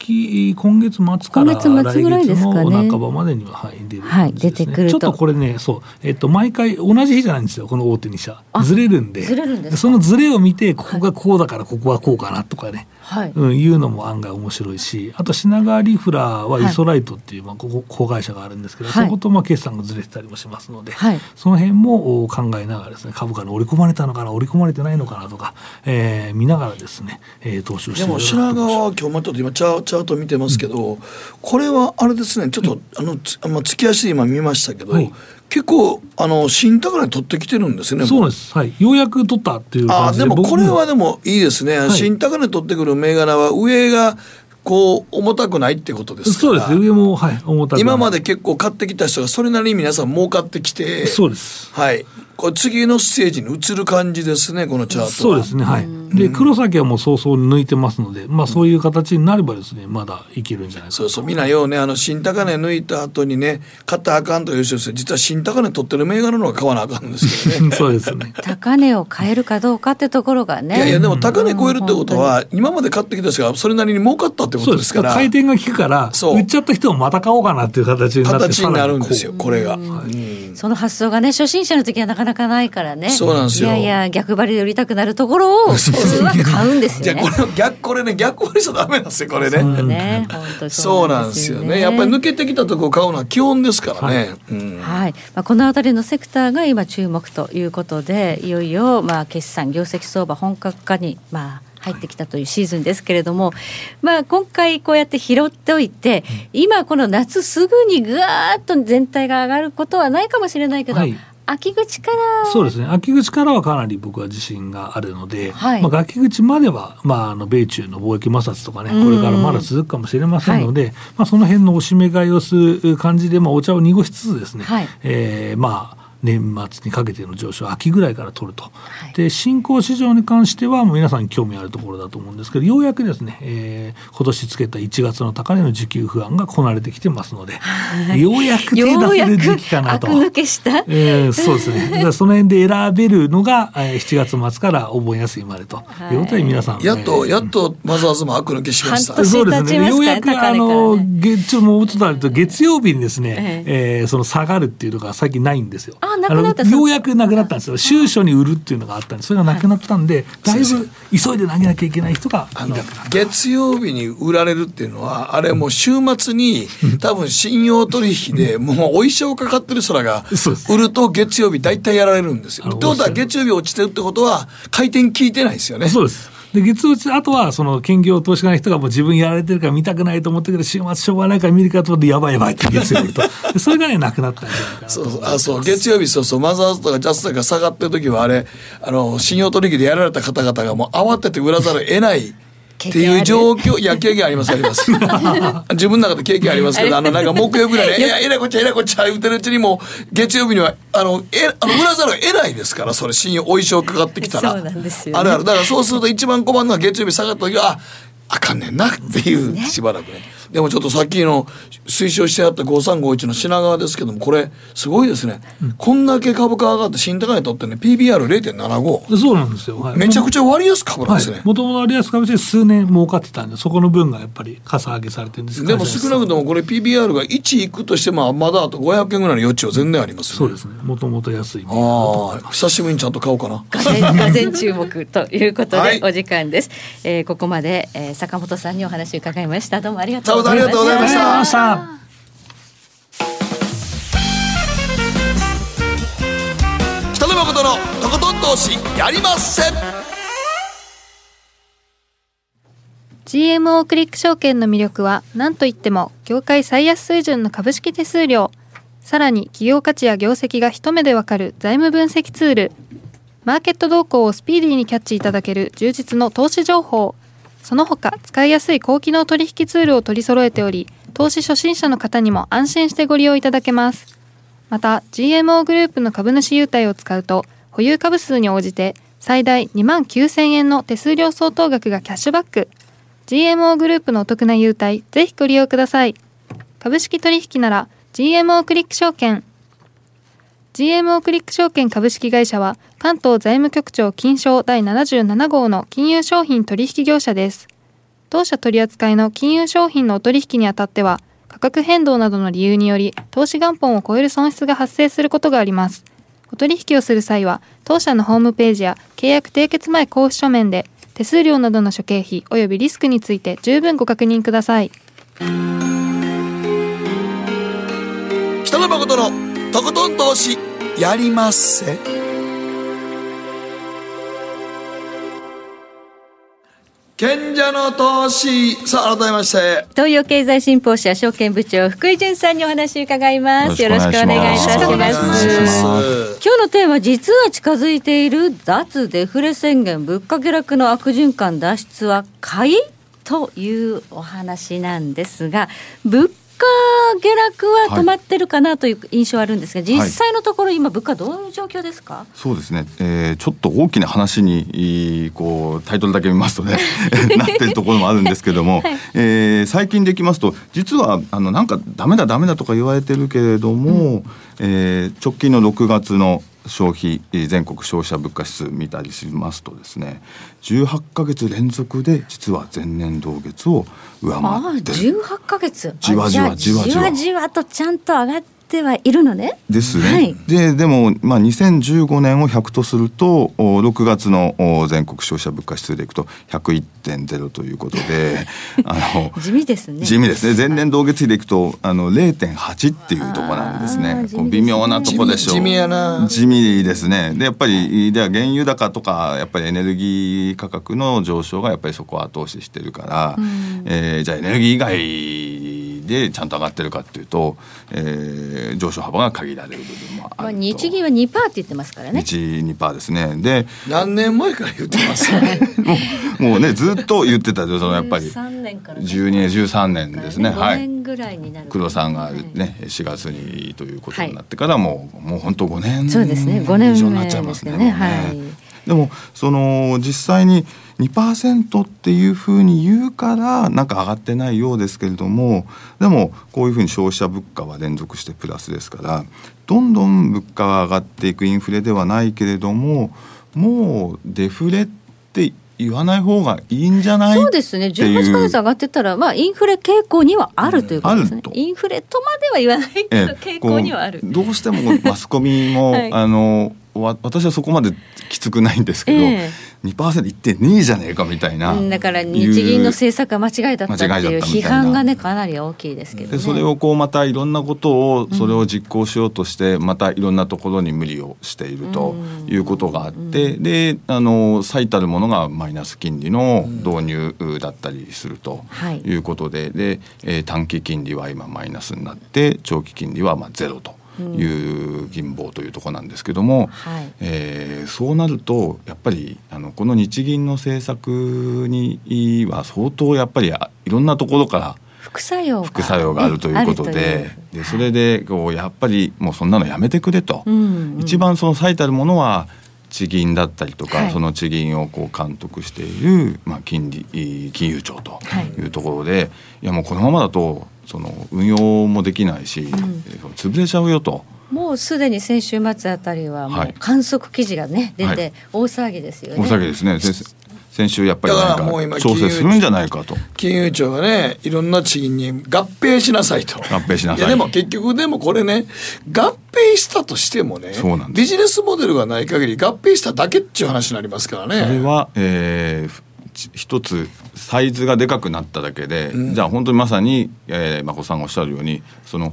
期今月末から来月の半ばまでには、はい、出る、ね、はい、出てくるちょっとこれねそう、えっと、毎回同じ日じゃないんですよこの大手2社ずれるんで。ずれるんでそのずれを見てここがこうだからここはこうかなとかね、はい、うん、いうのも案外面白いしあと品川リフラーはイソライトっていう、まあ、子会社があるんですけど、はい、そことまあ決算がずれてたりもしますので、はい、その辺も考えながらですね株価に織り込まれたのかな織り込まれてないのかなとか、えー、見ながらですね、えー、投資をしてでも品川は今日また今チャチャート見てますけど、うん、これはあれですねちょっと、うん、あのあまあ、月足で今見ましたけど、はい結構あの新高値取ってきてるんですね。そうです。はい。ようやく取ったっていうあでもこれはでもいいですね。はい、新高値取ってくる銘柄は上がこう重たくないってことですそうです上もはい重たく今まで結構買ってきた人がそれなりに皆さん儲かってきてそうですはいこれ次のステージに移る感じですねこのチャートそうですねはい。で黒崎はもう早々に抜いてますのでまあそういう形になればですねまだいけるんじゃないですかそうそうみんなようねあの新高値抜いた後にね買ったらあかんという人です実は新高値取ってる銘柄の方が買わなあかんんですけどね。[LAUGHS] そうですね。[LAUGHS] 高値を変えるかどうかってところがね。いやいやでも高値超えるってことは今まで買ってきた人がそれなりに儲かったってことですから。回転が効くから売っちゃった人もまた買おうかなっていう形になって形になるんですよこれが、その発想がね初心者の時はなかなかないからね。そうなんですよ。いやいや逆張りで売りたくなるところを普通は買うんですよね。じゃこれ逆これね逆張りしちゃダメなんですよこれね。そうね。そうなんですよね。やっぱり抜けてきたところ買うのは基本ですからね、はい、まあ、この辺りのセクターが今注目ということでいよいよまあ決算業績相場本格化にまあ入ってきたというシーズンですけれども、まあ、今回こうやって拾っておいて、今この夏すぐにぐわーっと全体が上がることはないかもしれないけど、はい。秋口から。そうですね。秋口からはかなり僕は自信があるので、はい、まあ、秋口までは、まあ、あの米中の貿易摩擦とかねこれからまだ続くかもしれませんので、はい、まあ、その辺のおしめ買いをする感じで、まあ、お茶を濁しつつですね、はい、えー、まあ年末にかけての上昇秋ぐらいから取ると、はい、で新興市場に関してはもう皆さん興味あるところだと思うんですけどようやくですね、えー、今年つけた1月の高値の需給不安がこなれてきてますので、はい、ようやく手出せる時期かなと。抜けした、えー、そうですね。その辺で選べるのが、えー、7月末からお盆休みまでということで皆さん、やっと、やっとマザーズも悪抜けしました、そうですね。ようやくあの月もうちょっとあると月曜日にですね、えー、その下がるっていうのが最近ないんですよ。あなくなった。ようやくなくなったんですよ。収書に売るっていうのがあったんでそれがなくなったんで、だいぶ急いで投げなきゃいけない人が月曜日に売られるっていうのはあれもう週末に多分信用取引でもうお衣装かかってる人らが売ると月曜日大体やられるんですよ。ってことは月曜日落ちてるってことは回転効いてないですよね。そうですで月落あとはその兼業投資家の人がもう自分やられてるから見たくないと思ってるけど週末しょうがないから見るかと思ってやばいやばいって月曜日と。[LAUGHS] それがねなくなったんじゃないかなそうあそう。月曜日そう。そうマザーズとかジャストが下がってる時はあれあの信用取引でやられた方々がもう慌てて売らざるを得ないっていう状況、いや、経験あります、あります。[LAUGHS] 自分の中で経験ありますけど、あの、なんか木曜日ぐらいに、いや、えらいこっちゃ、えらいこっちゃ、言うてるうちにも、月曜日には、あの、え、あの、売らざるを得ないですから、それ、信用、お衣装かかってきたら。ね、あるある。だからそうすると一番困るのは月曜日下がった時は、あ、あかんねんなっていう、しばらくね。でもちょっとさっきの推奨してあった5351の品川ですけどもこれすごいですね、うん、こんだけ株価上がって新高値取ってね PBR0.75 そうなんですよ、はい、めちゃくちゃ割安株なんですね。もともと割安株で数年儲かってたんでそこの分がやっぱりかさ上げされてるんです。でも少なくともこれ PBR が1いくとしてもまだあと500円ぐらいの余地は全然あります、ね、そうですね。もともと安い。ああ久しぶりにちゃんと買おうかな。がぜ注目ということでお時間です、はい、えー、ここまで、えー、坂本さんにお話伺いました。どうもありがとうございましたざいました。北野誠のとことん投資やりませ。ん GMO クリック証券の魅力は何といっても業界最安水準の株式手数料。さらに企業価値や業績が一目でわかる財務分析ツール。マーケット動向をスピーディーにキャッチいただける充実の投資情報その他使いやすい高機能取引ツールを取り揃えており投資初心者の方にも安心してご利用いただけます。また GMO グループの株主優待を使うと保有株数に応じて最大2万9000円の手数料相当額がキャッシュバック。GMO グループのお得な優待ぜひご利用ください。株式取引なら GMO クリック証券。GMO クリック証券株式会社は関東財務局長金賞第77号の金融商品取引業者です。当社取扱いの金融商品のお取引にあたっては価格変動などの理由により投資元本を超える損失が発生することがあります。お取引をする際は当社のホームページや契約締結前交付書面で手数料などの諸経費及びリスクについて十分ご確認ください。北野誠のとことん投資やりまっせ。賢者の投資。さあ改めまして。東洋経済新報社証券部長福井潤さんにお話伺います。よろしくお願いいたします。今日のテーマ実は近づいている脱デフレ宣言物価下落の悪循環脱出は買い？というお話なんですが物価下落は止まってるかなという印象はあるんですが、実際のところ、今、物価、どういう状況ですか、そうですね、えー、ちょっと大きな話にこうタイトルだけ見ますとね [LAUGHS] なってるところもあるんですけども、[LAUGHS] はい、えー、最近できますと、実はあのなんかだめだ、だめだとか言われてるけれども、うん、えー、直近の6月の消費全国消費者物価指数見たりしますとですね18か月連続で実は前年同月を上回ってる。18か月。じわじわじわじわ。じわとちゃんと上がっててはいるのね。ですね。はい、ででも、まあ、2015年を100とすると6月の全国消費者物価指数でいくと101.0ということで [LAUGHS] あの地味ですね。地味ですね。前年同月比でいくとあの0.8っていうところなんですね。ですね。微妙なとこでしょう。地味やな。地味ですね。でやっぱりでは原油高とかやっぱりエネルギー価格の上昇がやっぱりそこを後押ししてるから、うん、えー、じゃあエネルギー以外でちゃんと上がってるかっていうと、えー、上昇幅が限られる部分もあると、まあ、日銀は2パーって言ってますからね。日2パーですね。で何年前から言ってます？[LAUGHS] もうもうねずっと言ってたそのやっぱり。13年から、12年13年ですね。はい。年ぐらいになる。黒さんがね4月にということになってからもう、はい、もう本当5年そうですね。5年以上になっちゃいますねね、はい、でもその実際に2%っていうふうに言うからなんか上がってないようですけれどもでもこういうふうに消費者物価は連続してプラスですからどんどん物価が上がっていくインフレではないけれどももうデフレって言わない方がいいんじゃない？そうですね。18か月上がってたら、まあ、インフレ傾向にはあるということですね、うん、インフレとまでは言わないけど、傾向にはある。どうしてもマスコミも、[LAUGHS] はい、あの私はそこまできつくないんですけど、えー、2%いってねえじゃねえかみたいな、だから日銀の政策が間違いだったっていう批判がねかなり大きいですけど、ね、でそれをこうまたいろんなことをそれを実行しようとして、またいろんなところに無理をしているということがあって、であの最たるものがマイナス金利の導入だったりするとい。うことで,、でえ短期金利は今マイナスになって長期金利はまあゼロと。いう銀棒というところなんですけども、はい、えー、そうなるとやっぱりあのこの日銀の政策には相当やっぱりいろんなところから副作用副作用があるということででそれでこうやっぱりもうそんなのやめてくれと、うんうん、一番その最たるものは地銀だったりとか、はい、その地銀をこう監督している、まあ、金利金融庁とい。うところで、はい、いやもうこのままだとその運用もできないし、うん、潰れちゃうよと。もうすでに先週末あたりはもう観測記事がね、はい、出て大騒ぎですよね。大騒ぎですね。先週やっぱりなんか調整するんじゃないかと。金融庁がねいろんな地銀に合併しなさいと。合併しなさい。いでも結局でもこれね合併したとしてもねビジネスモデルがない限り合併しただけっていう話になりますからね。それは、えー、一つサイズがでかくなっただけで、うん、じゃあ本当にまさに、えー、眞子さんがおっしゃるようにその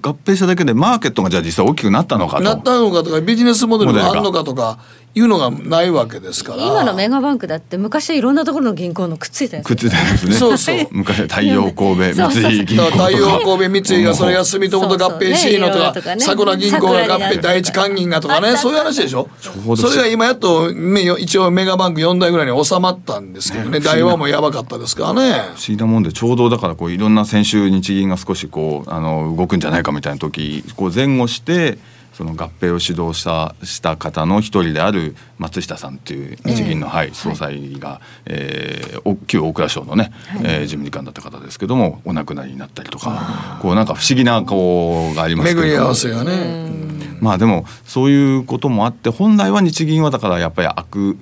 合併しただけでマーケットがじゃあ実際大きくなったのかと。なったのかとかビジネスモデルがあるのかとかいうのがないわけですから。今のメガバンクだって昔いろんなところの銀行のくっついたやつ。くっついたやつね。そうそう。[LAUGHS] 昔太陽神戸三井銀行とか太陽神戸三井がそれが住友と合併していいのとか桜銀行が合併第一関銀がとかねそういう話でしょ？それが今やっと一応メガバンク4代ぐらいに収まったんですけどね。大和もやばかったですからね。不思議なもんでちょうどだからこういろんな先週日銀が少しこうあの動くんじゃないかみたいな時こう前後してその合併を主導したした方の一人である松下さんという日銀の、はい、総裁が、えー、旧大蔵省のね、はい、えー、事務次官だった方ですけどもお亡くなりになったりとかこうなんか不思議なこうがありますけど。巡り合わせがね。まあでもそういうこともあって本来は日銀はだからやっぱり悪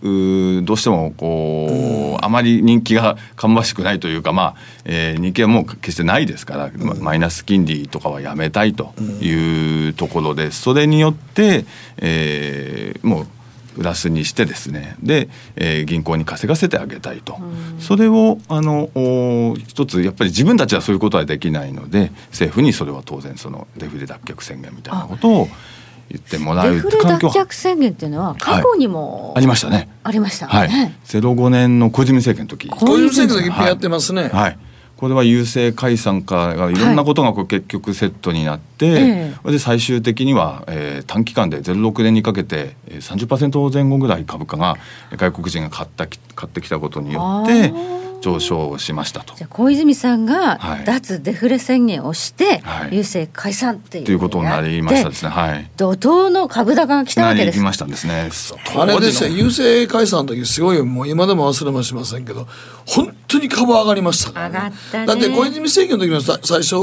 どうしてもこうあまり人気が芳しくないというかまあ、えー、人気はもう決してないですから、マイナス金利とかはやめたいというところでそれによって、えー、もうプラスにしてですねで、えー、銀行に稼がせてあげたいと、それをあの一つやっぱり自分たちはそういうことはできないので政府にそれは当然そのデフレ脱却宣言みたいなことを言ってもらうデフレ脱却宣言っていうのは過去にも、はい、ありましたね。ありました。ね、はい、05年の小泉政権の時。小泉政権の時いっぱいやってますね、はい、はい。これは郵政解散かいろんなことがこう結局セットになって、はい、で最終的には、えー、短期間で06年にかけて30%前後ぐらい株価が外国人が買った買ってきたことによって上昇しましたと。じゃ小泉さんが脱デフレ宣言をして、はい、郵政解散っていうということになりましたですね。はい。怒涛の株高が来たわけです。来ましたんですね。あれですよ郵政解散の時すごいもう今でも忘れもしませんけど本当に株上がりましたから、ね、上がったね。だって小泉政権の時の最初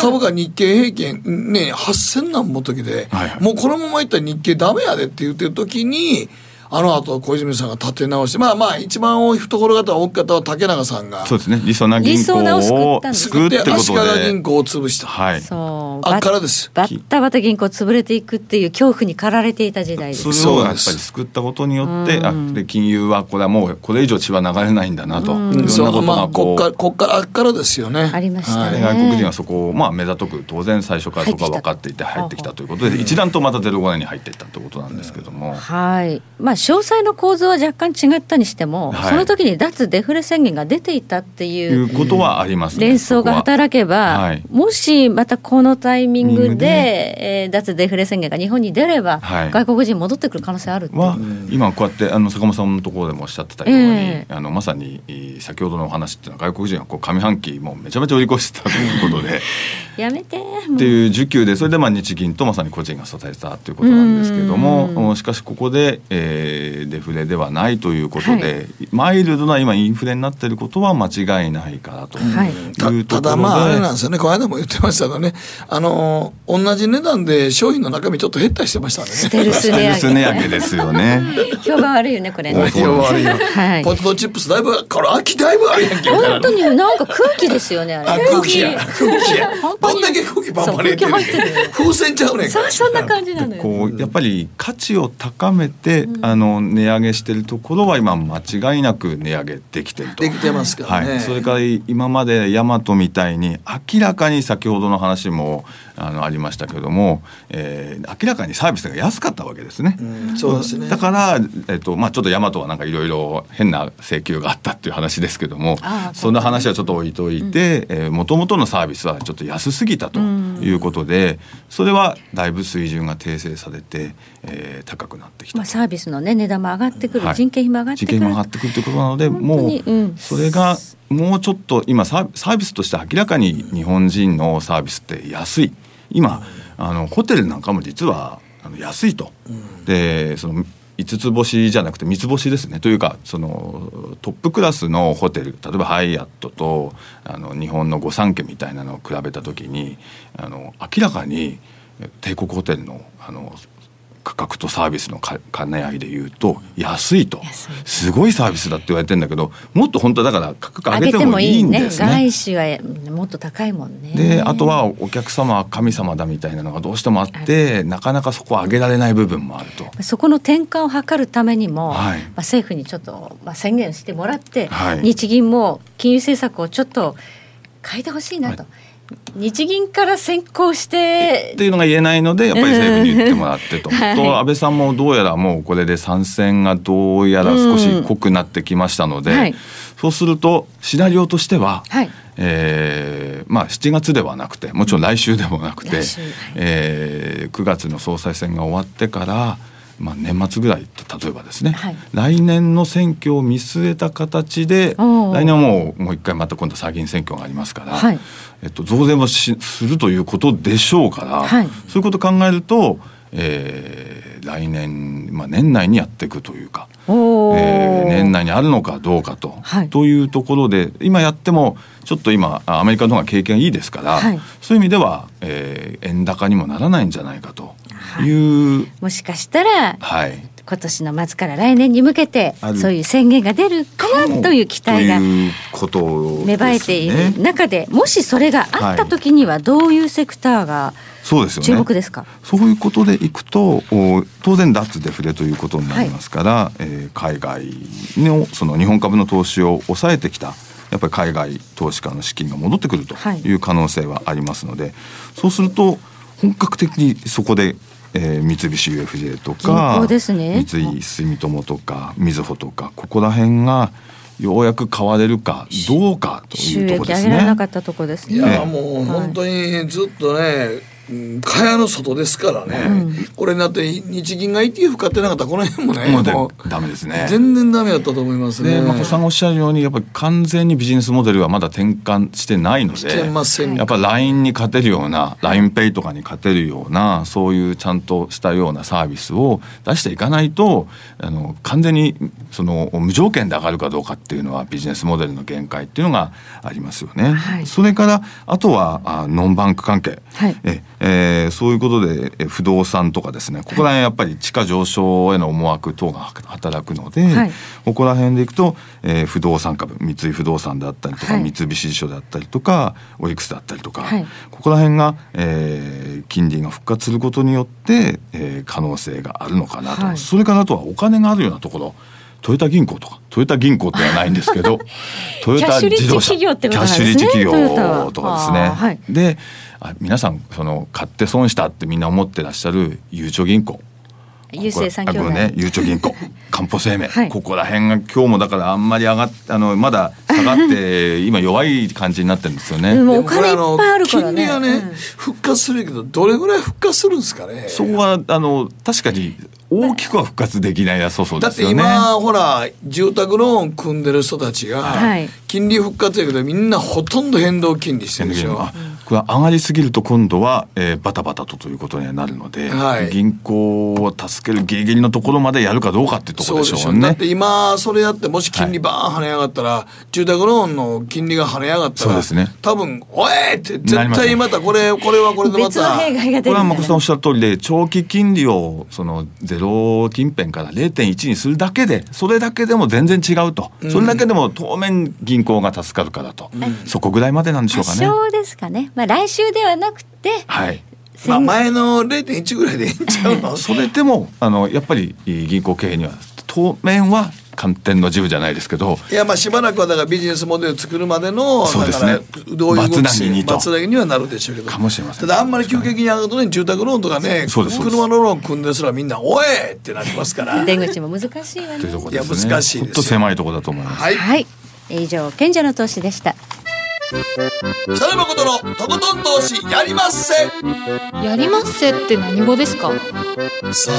株価日経平均ね8000何も時で、はいはい、もうこのままいったら日経ダメやでって言ってる時に。あの後小泉さんが立て直してまあまあ一番多い懐方大きかったは竹永さんが。そうですね。理想な銀行を救って足利銀行を潰した。はい。そう。あっからです。バッタバタ銀行潰れていくっていう恐怖に駆られていた時代です。それをやっぱり救ったことによってあで金融はこれはもうこれ以上血は流れないんだなと。いろんなことがこうこっこっからあっからですよね。ありましたね、外国人はそこをまあ目ざとく当然最初からそこは分かっていて入ってきたということで一段とまた05年に入っていったということなんですけども。はい。まあ詳細の構図は若干違ったにしても、はい、その時に脱デフレ宣言が出ていたっていうことはあります、ね、連想が働けば、は。い、もしまたこのタイミングで、えー、脱デフレ宣言が日本に出れば、はい、外国人戻ってくる可能性あるは今こうやってあの坂本さんのところでもおっしゃってたように、えー、あのまさに先ほどのお話っていうのは外国人はこう上半期もうめちゃめちゃ売り越してたということで。[LAUGHS] やめて。っていう需給でそれでまあ日銀とまさに個人が支えたということなんですけれどもしかしここで、えー、デフレではないということで、はい、マイルドな今インフレになっていることは間違いないかなとい。うところで、ただまああれなんですよね。この間も言ってましたがね。あの同じ値段で商品の中身ちょっと減ったりしてましたね。ステルス値上げですよね。[LAUGHS] 評判悪いよねこれね。評判悪いよ、はい、ポテトチップスだいぶこれ秋だいぶあるやんけ本当になんか空気ですよねあれ。空気や空気。や。どんだけ空気パンパン入ってる。風船ちゃうねんそそんな感じなのよ。こうやっぱり価値を高めて、うん、あの値上げしてるところは今間違いなく値上げできてると。できてますからね、はい、それから今までヤマトみたいに明らかに先ほどの話もあのありましたけども、えー、明らかにサービスが安かったわけですね。うん、そうですね。だから、えっとまあ、ちょっとヤマトはなんかいろいろ変な請求があったっていう話ですけどもそんな話はちょっと置いといてもともとのサービスはちょっと安すぎたということで、それはだいぶ水準が訂正されて、えー、高くなってきた、まあ、サービスの、ね、値段も上がってくる、はい、人件費も上がってくる。人件費も上がってくるということなのでもうそれがもうちょっと今サービスとして明らかに日本人のサービスって安い。今あのホテルなんかも実はあの安いと、うん、でその5つ星じゃなくて3つ星ですね。というかそのトップクラスのホテル例えばハイアットとあの日本の御三家みたいなのを比べた時にあの明らかに帝国ホテルのあの価格とサービスの兼ね合いでいうと安いとすごいサービスだって言われてんだけどもっと本当だから価格上げてもいいんですね。ね外資はもっと高いもんね。であとはお客様は神様だみたいなのがどうしてもあってなかなかそこは上げられない部分もあると。そこの転換を図るためにも、はい、まあ、政府にちょっと、まあ、宣言してもらって、はい、日銀も金融政策をちょっと変えてほしいなと。はい日銀から先行して。っていうのが言えないのでやっぱり政府に言ってもらってと、はい、と安倍さんもどうやらもうこれで参戦がどうやら少し濃くなってきましたので、うんはい、そうするとシナリオとしては、はい、えー、まあ、7月ではなくてもちろん来週でもなくて、うん、えー、9月の総裁選が終わってからまあ、年末ぐらい例えばですね、はい、来年の選挙を見据えた形で来年はもうもう一回また今度参議院選挙がありますから、はい、えっと、増税もしするということでしょうから、はい、そういうことを考えると、えー、来年、まあ、年内にやっていくというか、えー、年内にあるのかどうかと,、というところで今やってもちょっと今アメリカの方が経験いいですから、そういう意味では、えー、円高にもならないんじゃないかと。いう、もしかしたら、はい、今年の末から来年に向けてそういう宣言が出るかなという期待が芽生えている中でもしそれがあった時にはどういうセクターがそうですよね、注目ですか？そういうことでいくと当然脱デフレということになりますから、はい、えー、海外のその日本株の投資を抑えてきたやっぱり海外投資家の資金が戻ってくるとい。う可能性はありますので、はい、そうすると本格的にそこでえー、三菱 UFJ とか、ね、三井住友とかみずほとかここら辺がようやく買われるかどうかというところですね。いやもう本当にずっとね蚊帳の外ですからね、うん、これだって日銀が ETF 買ってなかったらこの辺もねもうダメですね。全然ダメだったと思いますね。まあ、さんがおっしゃるようにやっぱり完全にビジネスモデルはまだ転換してないのでやっぱ LINE に勝てるような LINEPay とかに勝てるようなそういうちゃんとしたようなサービスを出していかないとあの完全にその無条件で上がるかどうかっていうのはビジネスモデルの限界っていうのがありますよね。はい、それからあとはあノンバンク関係、はい、ええー、そういうことで、え不動産とかですねここら辺やっぱり地価上昇への思惑等が働くので、はい、ここら辺でいくと、えー、不動産株三井不動産であったりとか、はい、三菱地所であったりとかオリックスであったりとか、はい、ここら辺が、えー、金利が復活することによって、えー、可能性があるのかなと、それからあとはお金があるようなところトヨタ銀行とかトヨタ銀行ではないんですけど [LAUGHS] トヨタ自動車キャッシュリッチ企業とかですね。はい、であ皆さんその買って損したってみんな思ってらっしゃるゆうちょ銀行郵政産業ねゆうちょ銀行 [LAUGHS] かんぽ生命、はい、ここら辺が今日もだからあんまり上がっあのまだ下がって [LAUGHS] 今弱い感じになってるんですよね。でもお金いっぱいあるからね。金利がね、うん、復活するけどどれぐらい復活するんですかね？そこはあの確かに大きくは復活できないやそうそうですよね。だって今ほら住宅ローン組んでる人たちが、金利復活やけどみんなほとんど変動金利してるでしょ。これ上がりすぎると今度は、えー、バタバタとということになるので、はい、銀行を助けるギリギリのところまでやるかどうかっていうところでしょうね。だって今それやってもし金利バーン跳ね上がったら、はい、住宅ローンの金利が跳ね上がったらそうですね。多分「おい!」って絶対またこれこれはこれでまた。これは松さんおっしゃる通りで長期金利をそのゼロ近辺から0.1にするだけでそれだけでも全然違うと、うん、それだけでも当面銀行が助かるからと、うん、そこぐらいまでなんでしょうかね。そうですかね、まあ、来週ではなくて、はい。まあ、前の0.1ぐらいでいいんちゃうの？[LAUGHS] それでもあのやっぱり銀行経営には当面は寒天の自負じゃないですけどいやまあしばらくはだからビジネスモデル作るまでのそうですね。どういう動きに松にはなるでしょうけど。かもしれません。ただあんまり急激に上がるとね住宅ローンとかね車のローン組んですらみんな「おい!」ってなりますから。[LAUGHS] 出口も難しいわね。いや難しいですと狭いところだと思います。はい、はい、以上賢者の投資でした北野誠のとことん投資やりまっせ。やりまっせって何語ですか？さ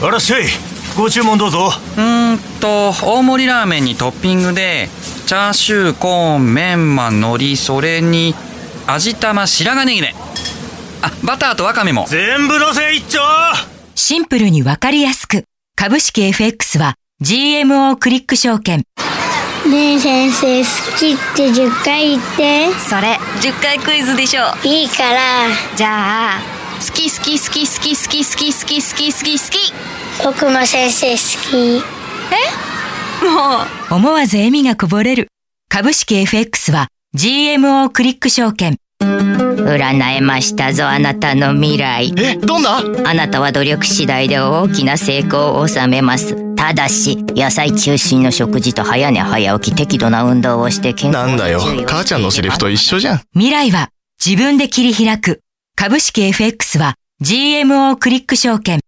あ。あらっしゃい。ご注文どうぞ。うんと大盛りラーメンにトッピングでチャーシューコーンメンマ海苔それに味玉白髪ネギねあバターとわかめも。全部のせ一丁。シンプルにわかりやすく。株式 FX は GMO クリック証券ねえ先生好きって10回言って。それ10回クイズでしょいいから。じゃあ好き好き好き好き好き好き好き好き好き好き。僕も先生好き。え？もう。思わず笑みがこぼれる。株式 FX は GMO クリック証券占えましたぞあなたの未来。えどんな？あなたは努力次第で大きな成功を収めます。ただし野菜中心の食事と早寝早起き適度な運動をして健康なんだよ。母ちゃんのセリフと一緒じゃん。未来は自分で切り開く。株式 FX は GMO クリック証券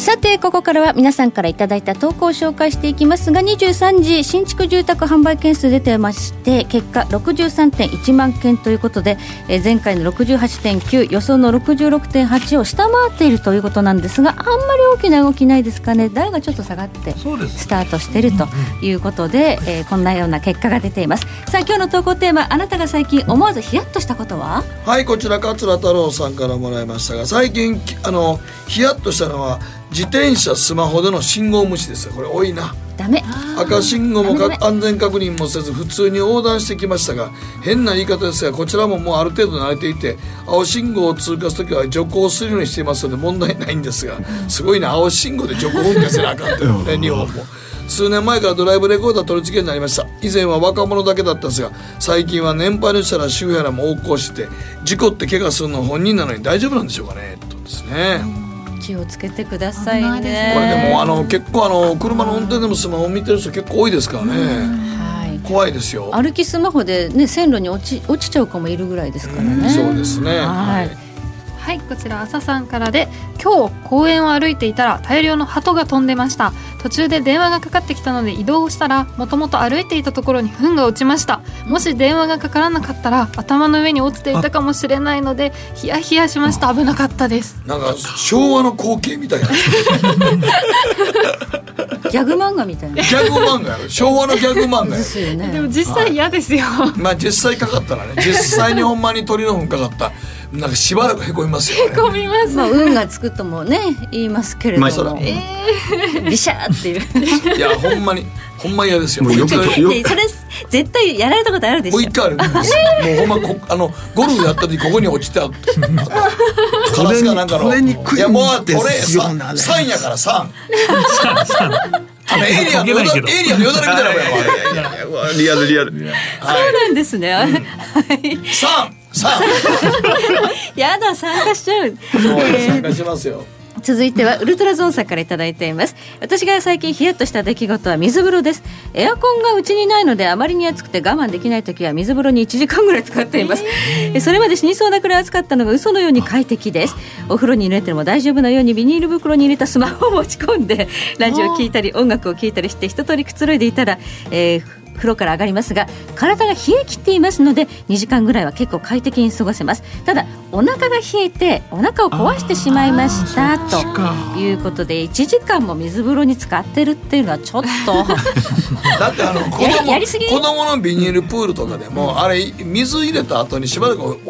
さてここからは皆さんからいただいた投稿を紹介していきますが23時新築住宅販売件数出てまして結果63.1万件ということで、えー、前回の68.9予想の66.8を下回っているということなんですがあんまり大きな動きないですかね。台がちょっと下がってスタートしているということで、えー、こんなような結果が出ています。さあ今日の投稿テーマあなたが最近思わずヒヤッとしたことは？はいこちら桂太郎さんからもらいましたが最近あのヒヤッとしたのは自転車スマホでの信号無視ですよ。これ多いな。ダメ。赤信号も安全確認もせず普通に横断してきましたが変な言い方ですがこちらももうある程度慣れていて青信号を通過する時は徐行するようにしていますので問題ないんですがすごいな青信号で徐行運転せなあかんというね [LAUGHS] 日本も。数年前からドライブレコーダー取り付けになりました。以前は若者だけだったんですが最近は年配の人ら周辺らも横行して事故って怪我するの本人なのに大丈夫なんでしょうかねとですね。気をつけてくださいね。これでもあの結構あの車の運転でもスマホ見てる人結構多いですからね。はい、怖いですよ。歩きスマホでね線路に落ち落ちちゃう子もいるぐらいですからね。そうですね。はい。はいこちら朝さんからで今日公園を歩いていたら大量の鳩が飛んでました。途中で電話がかかってきたので移動したらもともと歩いていたところに糞が落ちました。もし電話がかからなかったら頭の上に落ちていたかもしれないのでヒヤヒヤしました。危なかったです。なんか昭和の光景みたいな。[LAUGHS] ギャグ漫画みたいな。ギャグ漫画昭和のギャグ漫画ですよね。でも実際嫌ですよ、はい、まあ実際かかったらね。実際にほんまに鳥の糞かかったなんかしばらくへこみますよ、ね、へこみます、まあ、運がつくともね言いますけれども、まあ、えー、ビシャーっていう。いやほんまにほんま嫌ですよ。もうよくそれ絶対やられたことあるでしょ。もう一回あるんです [LAUGHS] もうほんまこあのゴルフやった時ここに落ちてあ [LAUGHS] カラスかなんかのいやもうトレー三やから三あのエイリアンのよだれみたいなもんリアルリアル、そうなんですね、は [LAUGHS] い三三やだ参加しちゃう。参加しますよ。続いてはウルトラゾーンさんから頂いています。私が最近ヒヤッとした出来事は水風呂です。エアコンがうちにないのであまりに暑くて我慢できない時は水風呂に1時間ぐらい使っています、えー、それまで死にそうなくらい暑かったのが嘘のように快適です。お風呂に入れても大丈夫なようにビニール袋に入れたスマホを持ち込んでラジオ聞いたり音楽を聞いたりして一通りくつろいでいたら、えー風呂から上がりますが体が冷え切っていますので2時間ぐらいは結構快適に過ごせます。ただお腹が冷えてお腹を壊してしまいましたということで1時間も水風呂に使ってるっていうのはちょっと。[LAUGHS] だってあの [LAUGHS] 子供子供のビニールプールとかでもあれ水入れた後にしばらく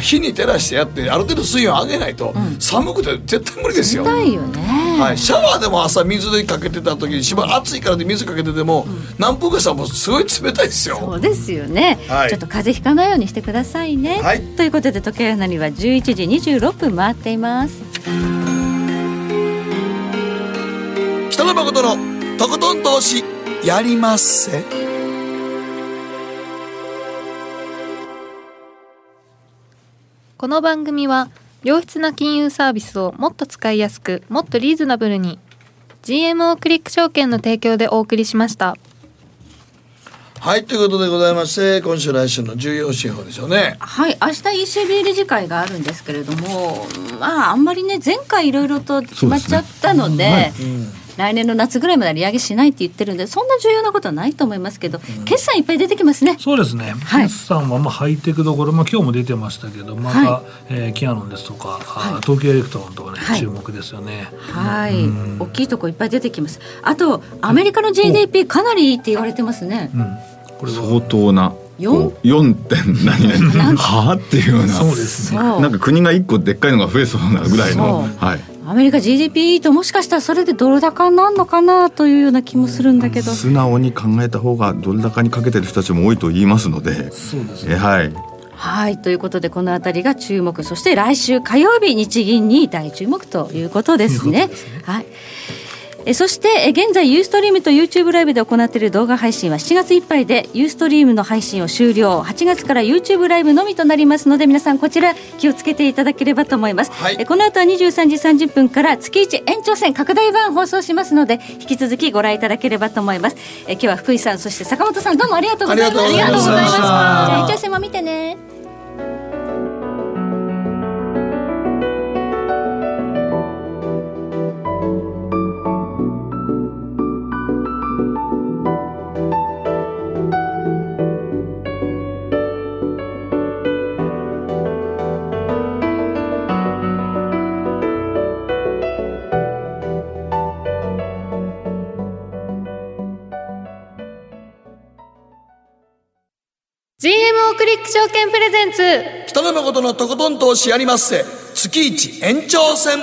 火に照らしてやってある程度水温上げないと、寒くて絶対無理ですよ。よね、はい、シャワーでも朝水でかけてた時にしばらく暑いからで水かけてても、うん、何分かしたらもうすごい冷たいですよ。そうですよね、はい、ちょっと風邪ひかないようにしてくださいね。はい、ということで時計なりは11時26分回っています。北野誠のとことん投資やりまっせ。この番組は良質な金融サービスをもっと使いやすくもっとリーズナブルに GMO クリック証券の提供でお送りしましたはいということでございまして今週来週の重要指標でしょうね。はい明日 ECB 理事会があるんですけれどもまああんまりね前回いろいろと決まっちゃったので、ねはいうん来年の夏ぐらいまで利上げしないって言ってるんでそんな重要なことはないと思いますけど、うん、決算いっぱい出てきますね。そうですね、はい、決算はまあハイテクどころ、まあ、今日も出てましたけどまた、はい、えー、キヤノンですとか、はい、東京エレクトロンとかね、はい、注目ですよね。はい、うん、大きいとこいっぱい出てきます。あとアメリカの GDP かなりいいって言われてますね、うん、これ相当な 4, 4点何々 [LAUGHS] はあっていうような。そうですね。なんか国が1個でっかいのが増えそうなぐらいのはい。アメリカ GDP ともしかしたらそれでドル高になるのかなというような気もするんだけど。素直に考えた方がドル高にかけてる人たちも多いと言いますので。そうですね、はい。はい。ということでこの辺りが注目。そして来週火曜日日銀に大注目ということですね。すね。はいえそして、え現在ユーストリームと YouTube ライブで行っている動画配信は7月いっぱいでユーストリームの配信を終了。8月から YouTube ライブのみとなりますので皆さんこちら気をつけていただければと思います、はい、えこの後は23時30分から月1延長戦拡大版放送しますので引き続きご覧いただければと思います。え今日は福井さんそして坂本さんどうもありがとうございました。ありがとうございました。じゃあ延長戦も見てねクリック証券プレゼンツ。北野誠のとことん投資やりまっせ。月一延長戦。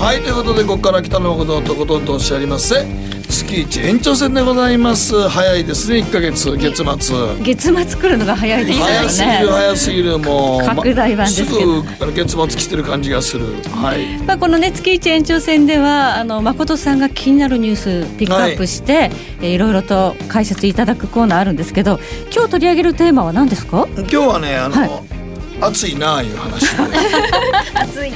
はいということでここから北野誠のとことん投資やりまっせ。月一延長戦でございます。早いですね1か月月末。月末来るのが早いですね。早すぎる早すぎるもう。拡大版ですけど、ま、すぐ月末来てる感じがする。はい。まあこのね月一延長戦ではあの誠さんが気になるニュースピックアップして、はい、いろいろと解説いただくコーナーあるんですけど今日取り上げるテーマは何ですか？今日はねあの、はい暑いなあいう話暑い。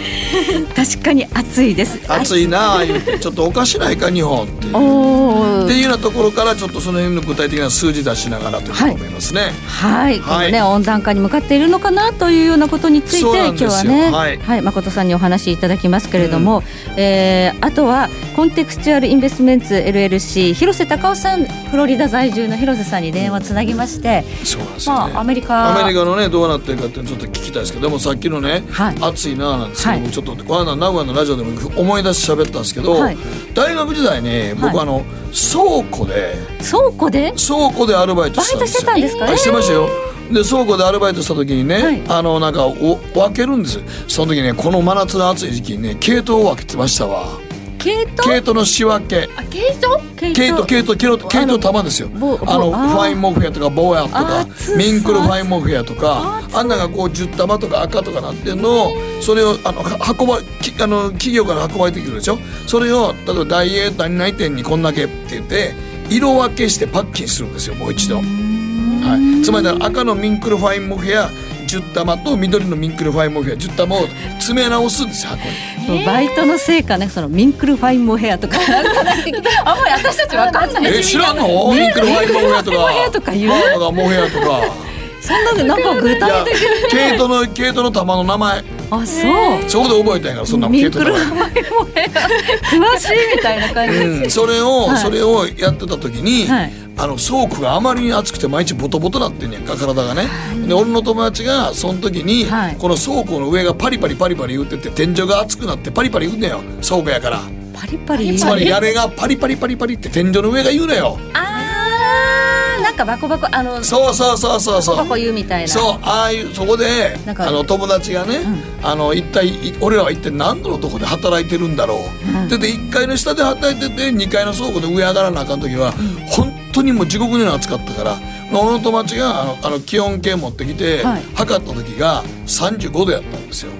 確かに暑いです。暑いなあいうちょっとおかしないか日本っていう。っていうようなところからちょっとその辺の具体的な数字出しながらと思い。ますね。はい、はい、ね温暖化に向かっているのかなというようなことについて今日はねはい、はい、誠さんにお話しいただきますけれども、うん、えー、あとはコンテクスチュアルインベストメンツ LLC 広瀬隆夫さんフロリダ在住の広瀬さんに電話つなぎまして、そうなんですね、まあ、アメリカ。アメリカのねどうなってるかってちょっと聞きたいですけどでもさっきのね、はい、暑いななんですけど、はい、ちょっとこの間名古屋のラジオでも思い出し喋ったんですけど、はい、大学時代ね僕あの、倉庫で倉庫で？倉庫でアルバイトしてたんですよ。バイトしてたんですか、してましたよ。で倉庫でアルバイトした時にね、はい、あのなんかお分けるんです。その時ねこの真夏の暑い時期にね毛糸を分けてましたわ毛糸毛糸の仕分け。あ毛糸毛糸毛糸毛糸毛糸玉ですよ。あのファインモヘアとかボーヤとかミンクルファインモヘアとかあんながこう10玉とか赤とかなってんのをそれをあの運ばあの企業から運ばれてくるでしょ？それを例えばダイエー何々店にこんだけって言って色分けしてパッキンするんですよもう一度。はい、つまり赤のミンクルファインモヘア10玉と緑のミンクルファインモヘア10玉を詰め直すんですよ箱に。バイトのせいかねそのミンクルファインモヘアとか。[LAUGHS] あんまり私たちわかんない。え知らんの？ミンクルファインモヘアとか。モヘアとか。言うモヘアとか。そんなのなんか具体的に毛糸の毛糸の玉の名前。あそう。そこで覚えたんやからそんなミンクルファインモヘア。詳しいみたいな感じうん、それを、はい、それをやってた時に、はいあの倉庫があまりに暑くて毎日ボトボトなってんやん。か体がね、で俺の友達がその時に、この倉庫の上がパリパリパリパリ言ってて天井が熱くなってパリパリ言うねよ。倉庫やから。パリパリつまり屋根がパリパリパリパリって天井の上が言うのよ。あーなんかバコバコあのそうそうそうそうそう。バコ言うみたいな。そうああいうそこであの友達がね、うん、あの一体俺らは一体何度のとこで働いてるんだろう、うん、でで1階の下で働いてて2階の倉庫で上上がらなあかん時は、うん、本当にもう地獄のように暑かったから俺の友達があのあの気温計持ってきて、はい、測った時が35度やったんですよ。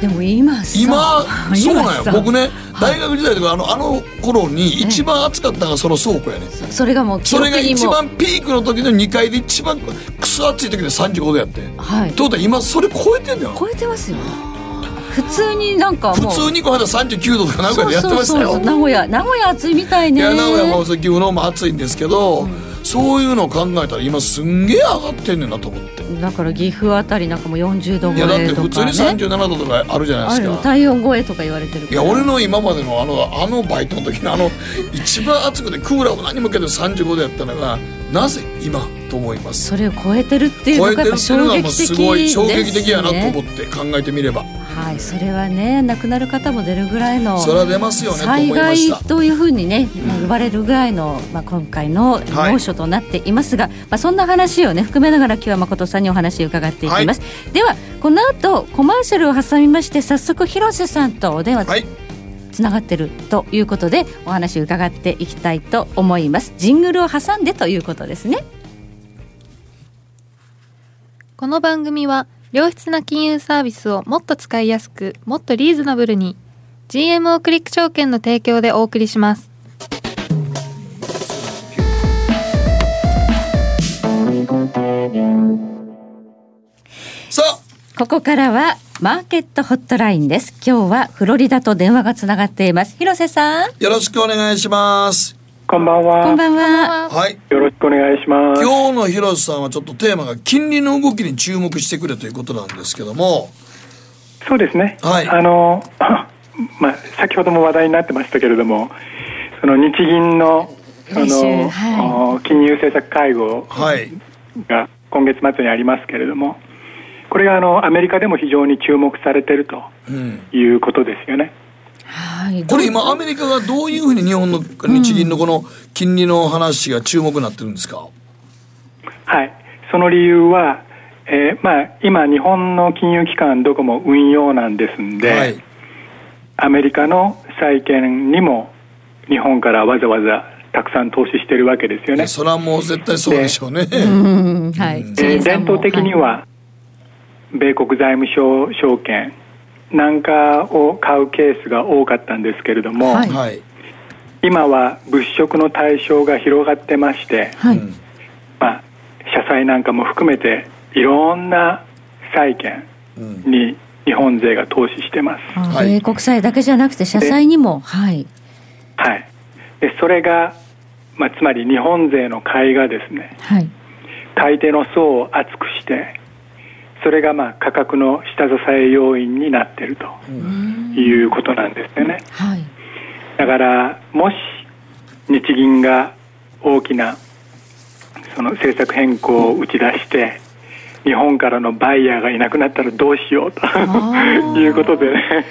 でも今今 [LAUGHS] そうなんや僕ね大学時代とかあのあの頃に一番暑かったのがその倉庫やね、それがもうそれが一番ピークの時の2階で一番くそ暑い時で35度やってはい。ということは今それ超えてんだよ。超えてますよ。普通になんか普通にこの間39度とか名古屋でやってましたよ。名古屋名古屋暑いみたいね。いや名古屋も牛のも暑いんですけど、うんそういうのを考えたら今すんげえ上がってんねんなと思って。だから岐阜あたりなんかも40度超えとか、ね、いやだって普通に37度とかあるじゃないですか。体温超えとか言われてるいや俺の今までのあのあのバイトの時のあの一番暑くてクーラーも何もけど35度やったのがなぜ今と思います？それを超えてるっていうのがすごい衝撃的やなと思って考えてみればはいそれはね亡くなる方も出るぐらいのそれは出ますよね災害というふうにね呼ばれるぐらいの、まあ、今回の猛暑となっていますが、はい、まあ、そんな話をね含めながら今日は誠さんにお話を伺っていきます、はい、ではこの後コマーシャルを挟みまして早速広瀬さんとお電話、はい。つながってるということでお話を伺っていきたいと思います。ジングルを挟んでということですね。この番組は良質な金融サービスをもっと使いやすくもっとリーズナブルに GMO クリック証券の提供でお送りします。さあここからはマーケットホットラインです。今日はフロリダと電話がつながっています。広瀬さん。よろしくお願いします。こんばんは。こんばんは。はい。よろしくお願いします。今日の広瀬さんはちょっとテーマが金利の動きに注目してくれということなんですけども。そうですね。はい。あの、[LAUGHS] まあ、先ほども話題になってましたけれども、その日銀の、その、はい、金融政策会合が今月末にありますけれども、これがあのアメリカでも非常に注目されているということですよね。はい、これ今アメリカがどういうふうに日本の日銀のこの金利の話が注目になってるんですか、はい、その理由は、えーまあ、今、日本の金融機関どこも運用なんですんで、はい、アメリカの債券にも日本からわざわざたくさん投資してるわけですよね。それはもう絶対そうでしょうね。はい、伝統的には、米国財務省証券なんかを買うケースが多かったんですけれども、はい、今は物色の対象が広がってまして、はい、まあ、社債なんかも含めていろんな債券に日本勢が投資してます。はい、米国債だけじゃなくて社債にも、はい、はい、でそれが、まあ、つまり日本勢の買いがですね、はい、買い手の層を厚くしてそれがまあ価格の下支え要因になっているということなんですよね。はい、だからもし日銀が大きなその政策変更を打ち出して日本からのバイヤーがいなくなったらどうしようということでね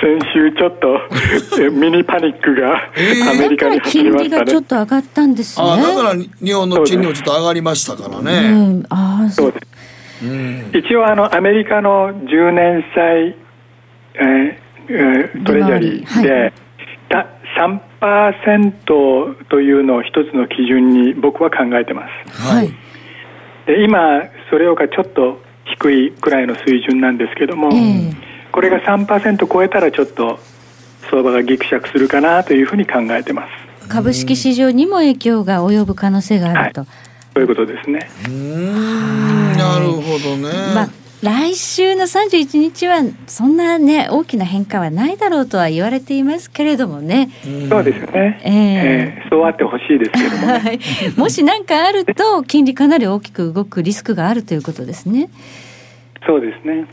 先週ちょっと [LAUGHS] ミニパニックがアメリカに走りましたね。ちょっと上がったんですね。だから日本の賃料ちょっと上がりましたからね。うん、あそうです。一応あのアメリカの10年債、えー、トレジャリーで、はい、3%というのを一つの基準に僕は考えてます、はい、で今それよりかちょっと低いくらいの水準なんですけども、えー、これが3%超えたらちょっと相場がぎくしゃくするかなというふうに考えてます。株式市場にも影響が及ぶ可能性があると、はいそういうことですね。なるほどね。まあ来週の31日はそんなね大きな変化はないだろうとは言われていますけれどもね。そうですね。えー、えー、そうあってほしいですけども、ね、はい。もし何かあると金利かなり大きく動くリスクがあるということですね。そうですね。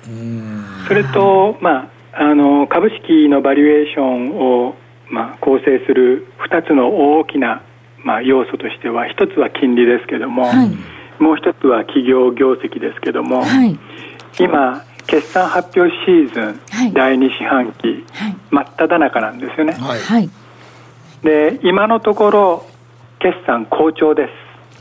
それとまああの株式のバリエーションをまあ構成する2つの大きなまあ、要素としては一つは金利ですけども、はい、もう一つは企業業績ですけども、はい、今決算発表シーズン、はい、第2四半期、真っ只中なんですよね、で今のところ決算好調で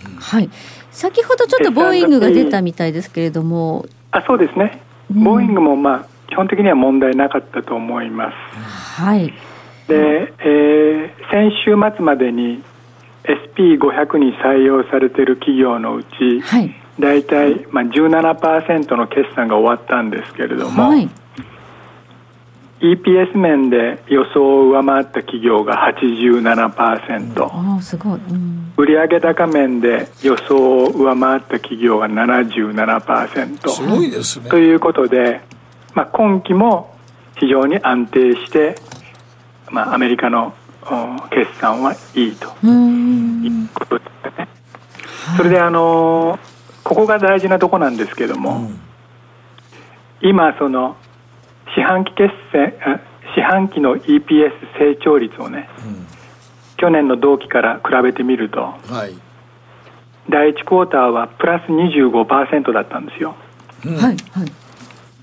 す、はい、先ほどちょっとボーイングが出たみたいですけれども。あそうですね、ボーイングもまあ基本的には問題なかったと思います、はい。で、えー、先週末までに SP500 に採用されている企業のうち、はい、大体、まあ、17%の決算が終わったんですけれども、はい、EPS 面で予想を上回った企業が87%、すごい、うん、売上高面で予想を上回った企業が77%すごいですね。ということで、まあ、今期も非常に安定して、まあ、アメリカの決算はいいと。いうことですね。それであのここが大事なとこなんですけども、うん、今その四半期決戦四半期の EPS 成長率をね、うん、去年の同期から比べてみると、はい、第1クォーターはプラス25%だったんですよ。うん、はい、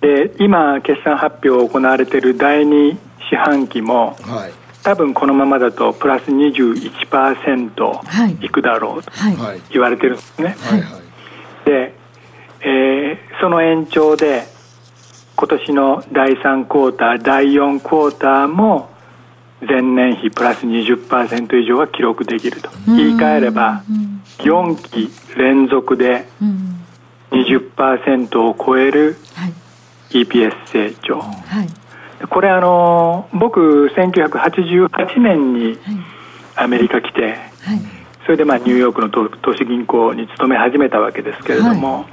で今決算発表行われている第2四半期も、はい多分このままだとプラス21%い。くだろうと言われてるんですね。はい。はい、で、えー、その延長で今年の第3クォーター第4クォーターも前年比プラス20%以上は記録できると。言い換えれば4期連続で20%を超える EPS 成長、はい、これあの僕1988年にアメリカ来て、はい、それでまあニューヨークの投資銀行に勤め始めたわけですけれども、は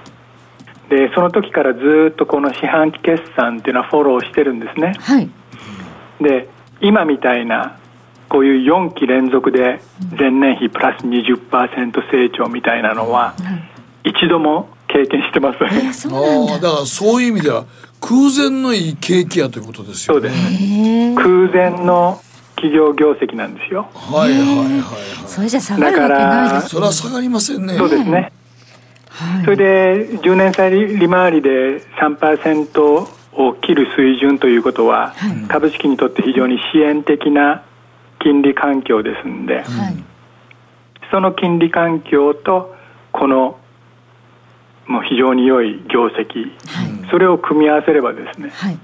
い、でその時からずっとこの四半期決算っていうのはフォローしてるんですね。はい、で今みたいなこういう4期連続で前年比プラス20%成長みたいなのは一度も経験してません、えだからそういう意味では空前のいい景気やということですよね。そうです。空前の企業業績なんですよ。はいはいはいはい。それじゃ下がるわけないです、ね、それは下がりませんね。そうですね、はい、それで10年債利回りで3%を切る水準ということは、はい、株式にとって非常に支援的な金利環境ですんで、はい、その金利環境とこのもう非常に良い業績、はい、それを組み合わせればですね、はい、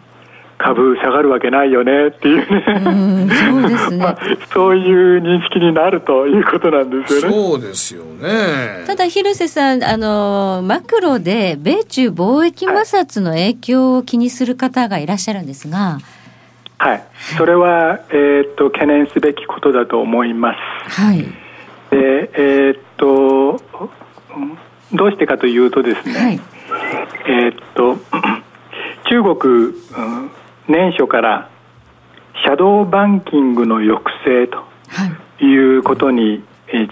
株下がるわけないよねっていうね。そうですね、[LAUGHS] まあ、そういう認識になるということなんですよね。そうですよね。ただ広瀬さんあのマクロで米中貿易摩擦の影響を気にする方がいらっしゃるんですが。はい、それは、えー、っと懸念すべきことだと思います。はい、でえー、っとどうしてかというとですね、はい、えっと [CLEARS THROAT] 中国、うん、年初からシャドーバンキングの抑制とい。うことに、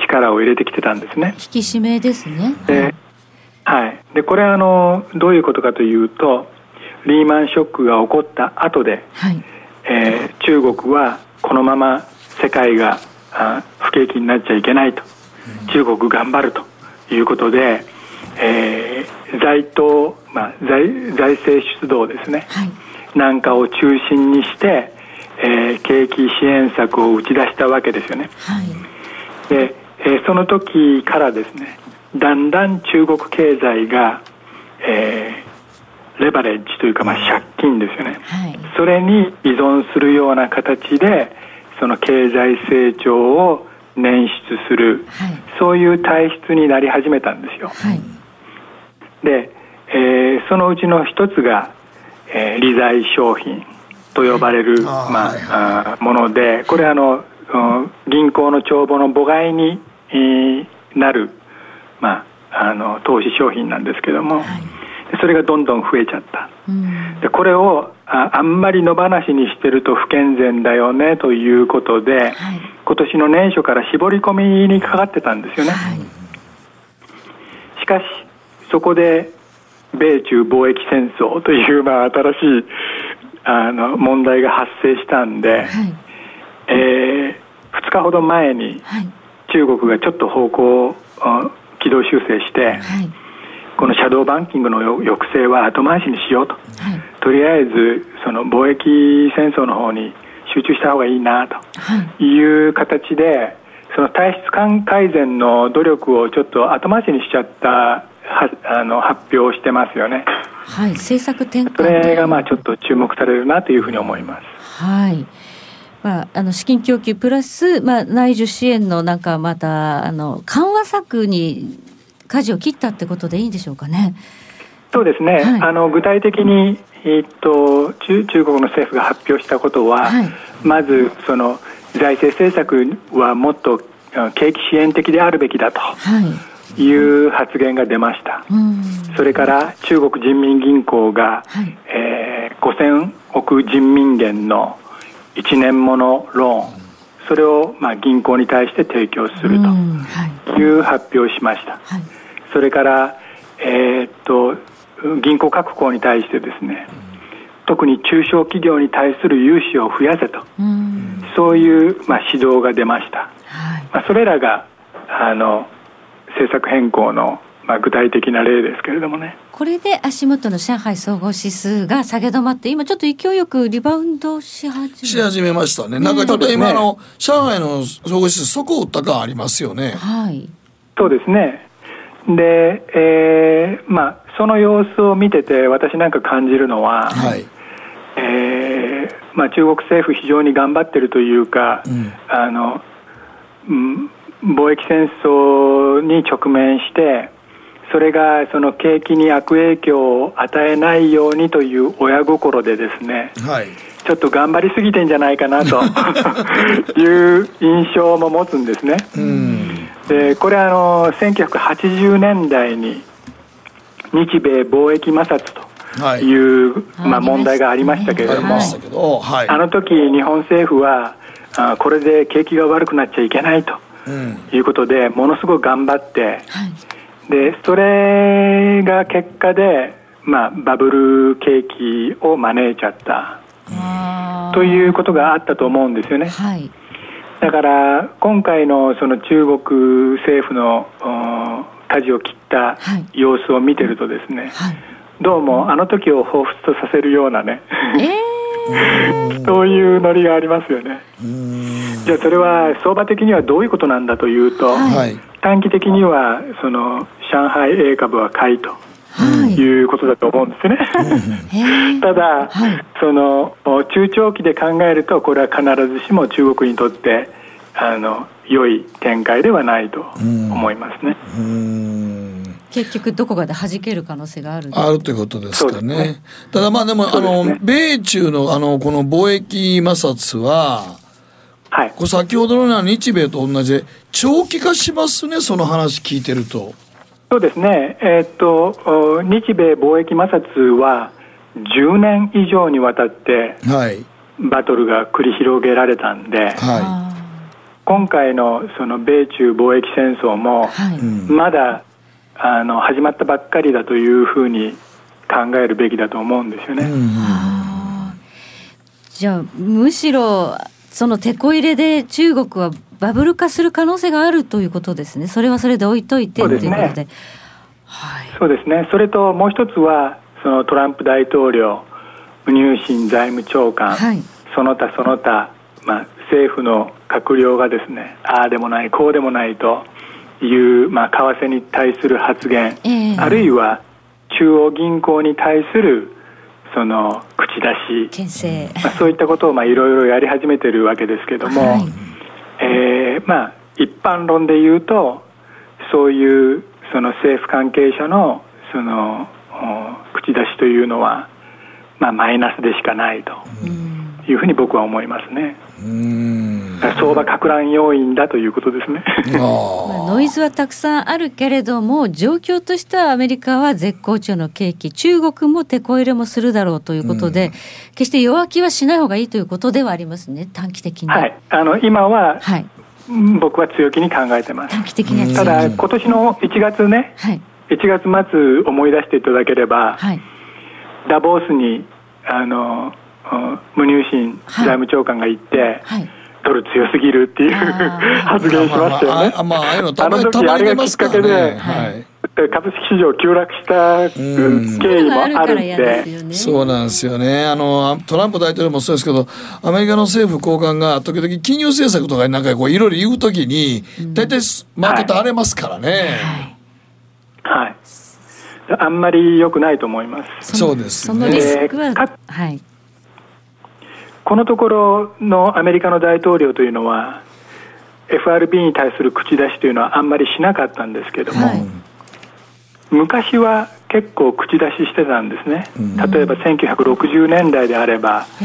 力を入れてきてたんですね。引き締めですね。で、はい。で、これはあの、どういうことかというと、リーマンショックが起こった後で、はい、えー、中国はこのまま世界があ不景気になっちゃいけないと、中国頑張るということで、えー、財党、まあ、財財政出動ですね、はい、なんかを中心にして、えー、景気支援策を打ち出したわけですよね。はい、で、えー、その時からですねだんだん中国経済が、えー、レバレッジというか、まあ、借金ですよね、はい、それに依存するような形でその経済成長を捻出する、はい、そういう体質になり始めたんですよ。はい。で、えー、そのうちの一つが、えー、利財商品と呼ばれる、はい、まあ、はいはい、ものでこれあの銀行の帳簿の母外に、えー、なる、まあ、あの投資商品なんですけども、はい、それがどんどん増えちゃった、うん、でこれをああんまり野放しにしてると不健全だよねということで、はい、今年の年初から絞り込みにかかってたんですよね、しかしそこで米中貿易戦争という、[LAUGHS] まあ、新しいあの問題が発生したんで、はい、えー、2日ほど前に中国がちょっと方向を軌道修正して、はい、このシャドーバンキングの抑制は後回しにしようと、はい、とりあえずその貿易戦争の方に集中した方がいいなという形で、その体質改善の努力をちょっと後回しにしちゃったはあの発表してますよね。はい、政策転換それがまあちょっと注目されるなというふうに思います。はい。まあ、あの資金供給プラス、まあ、内需支援のなんかまたあの緩和策に舵を切ったってことでいいんでしょうかね。そうですね、はい、あの具体的に、えー、っと中中国の政府が発表したことは、はい、まずその財政政策はもっと景気支援的であるべきだと。はい。いう発言が出ました、それから中国人民銀行が、はい、えー、5000億人民元の1年ものローンそれをまあ銀行に対して提供するという発表をしました、はい、それから、えー、っと銀行各行に対してですね特に中小企業に対する融資を増やせとそういう、まあ、指導が出ました、はい、まあ、それらがあの政策変更のまあ、具体的な例ですけれどもね。これで足元の上海総合指数が下げ止まって、今ちょっと勢いよくリバウンドし始めし始めましたね。なんかちょっと今の、上海の総合指数、底を打った感ありますよね。はい。そうですね。で、えー、まあ、その様子を見てて、私なんか感じるのは、はい。えー、まあ、中国政府非常に頑張ってるというか、うん、あの、うん貿易戦争に直面してそれがその景気に悪影響を与えないようにという親心でですね、はい、ちょっと頑張りすぎてんじゃないかなと [LAUGHS] いう印象も持つんですね。でこれあの1980年代に日米貿易摩擦という、はい、まあ、問題がありましたけれども、はい、あの時日本政府はあこれで景気が悪くなっちゃいけないと、いうことでものすごく頑張って、はい、でそれが結果で、まあ、バブル景気を招いちゃった。ということがあったと思うんですよね。はい。だから今回のその中国政府の舵を切った様子を見てるとですね、はい、どうもあの時を彷彿とさせるようなね、えー、[LAUGHS] そういうノリがありますよね。じゃあそれは相場的にはどういうことなんだというと、はい、短期的にはその上海 A 株は買いと。はい、いうことだと思うんですね。ただ、はい、その中長期で考えるとこれは必ずしも中国にとってあの良い展開ではないと思いますね。結局どこかで弾ける可能性があるあるということですかね。ねただまあでも、ね、あの米中のあのこの貿易摩擦は。はい、こ先ほどのような日米と同じで長期化しますね、その話聞いてると。そうですね、えー、っと日米貿易摩擦は10年以上にわたって、はい、バトルが繰り広げられたんで、はい、今回のその米中貿易戦争も、はい、まだあの始まったばっかりだというふうに考えるべきだと思うんですよね。じゃあむしろそのてこ入れで中国はバブル化する可能性があるということですね。それはそれで置いといてということで。そうですね。それともう一つはそのトランプ大統領、入信財務長官、はい、その他その他、まあ、政府の閣僚がですねああでもないこうでもないという、まあ、為替に対する発言、えー、あるいは中央銀行に対するその口出し、まあ、そういったことをまあいろいろやり始めてるわけですけども、はい、えー、まあ、一般論で言うとそういうその政府関係者のその口出しというのは、まあ、マイナスでしかないというふうに僕は思いますね。相場か乱要因だということですね。[LAUGHS] ノイズはたくさんあるけれども状況としてはアメリカは絶好調の景気中国も手こ入れもするだろうということで、決して弱気はしない方がいいということではありますね短期的に。はい、あの今は、はい、僕は強気に考えてます。短期的にただ今年の1月ね、はい、1月末思い出していただければ、はい、ダボースにあの無入信財務長官が言って、はい。ドル強すぎるっていう [LAUGHS] 発言しましたよね。あまあ、あの時あれがきっかけで、はい。株式市場急落した経緯もあるんで、そうなんですよね。あのトランプ大統領もそうですけどアメリカの政府高官が時々金融政策とかなんかこういろいろ言うときに大体マーケット荒れますからね、はい、はい、あんまり良くないと思います。そうです、ね、そのリスクは、はいこのところのアメリカの大統領というのは FRB に対する口出しというのはあんまりしなかったんですけども、はい、昔は結構口出ししてたんですね、例えば1960年代であれば、え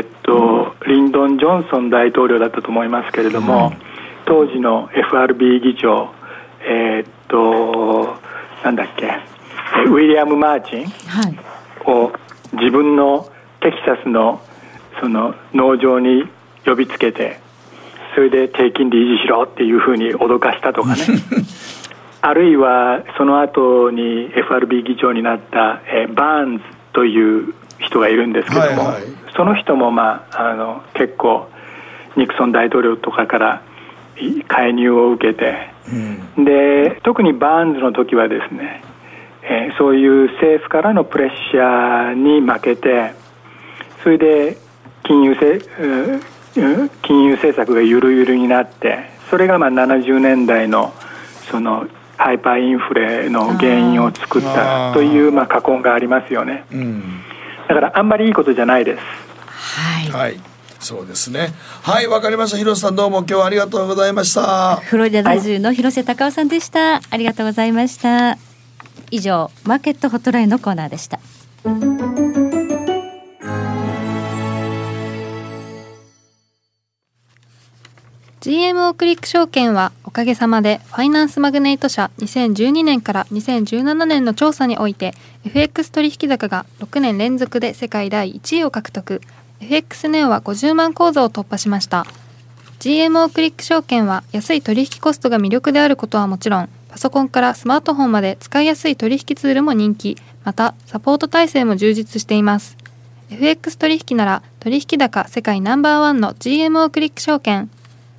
ー、っとリンドン・ジョンソン大統領だったと思いますけれども、はい、当時の FRB 議長、えー、っとなんだっけウィリアム・マーチンを自分のテキサスのその農場に呼びつけてそれで低金利維持しろっていうふうに脅かしたとかね。[LAUGHS] あるいはその後に FRB 議長になった、えー、バーンズという人がいるんですけども、はいはい、その人も、まあ、あの結構ニクソン大統領とかから介入を受けて、うん、で特にバーンズの時はですね、えー、そういう政府からのプレッシャーに負けてそれで金融せ金融政策がゆるゆるになってそれがまあ70年代のそのハイパーインフレの原因を作ったというまあ過根がありますよね、うん、だからあんまりいいことじゃないですはい、はいそうですね。はい、わかりました。広瀬さんどうも今日はありがとうございました。フロリダ在住の広瀬隆夫さんでした、はい。ありがとうございました。以上、マーケットホットラインのコーナーでした。GMO クリック証券はおかげさまでファイナンスマグネート社2012年から2017年の調査において FX 取引高が6年連続で世界第1位を獲得。FX ネオは50万口座を突破しました。GMO クリック証券は安い取引コストが魅力であることはもちろんパソコンからスマートフォンまで使いやすい取引ツールも人気。またサポート体制も充実しています。FX 取引なら取引高世界ナンバーワンの GMO クリック証券。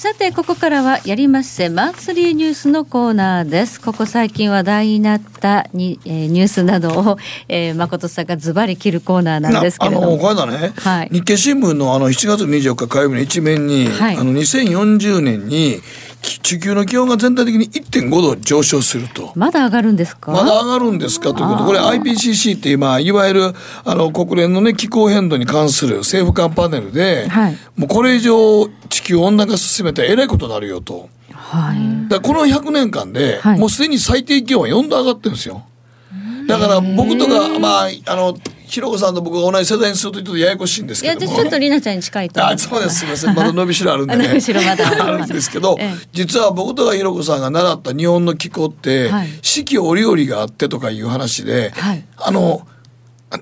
さてここからはやりまっせ。マンスリーニュースのコーナーです。ここ最近話題になったに、えー、ニュースなどを、えー、誠さんがズバリ切るコーナーなんですけれども。あのこれだね、はい、日経新聞のあの7月24日火曜日の一面に、はい、あの2040年に地球の気温が全体的に1.5度上昇すると。まだ上がるんですか？まだ上がるんですかということ。これ IPCC って今いわゆるあの国連のね気候変動に関する政府間パネルで、はい、もうこれ以上地球温暖化進めたらえらいことになるよと。はい、だこの100年間で、はい、もうすでに最低気温は4度上がってるんですよ。だから僕とか、まあ、あの、ひろこさんと僕が同じ世代にするとちょっとややこしいんですけどいや、ちょっとりなちゃんに近いとあ、そうです。すみません。まだ伸びしろあるんで [LAUGHS] ね。伸びしろまだあるんですけど、[LAUGHS] ええ、実は僕とかひろこさんが習った日本の気候って、はい、四季折々があってとかいう話で、はい、あの、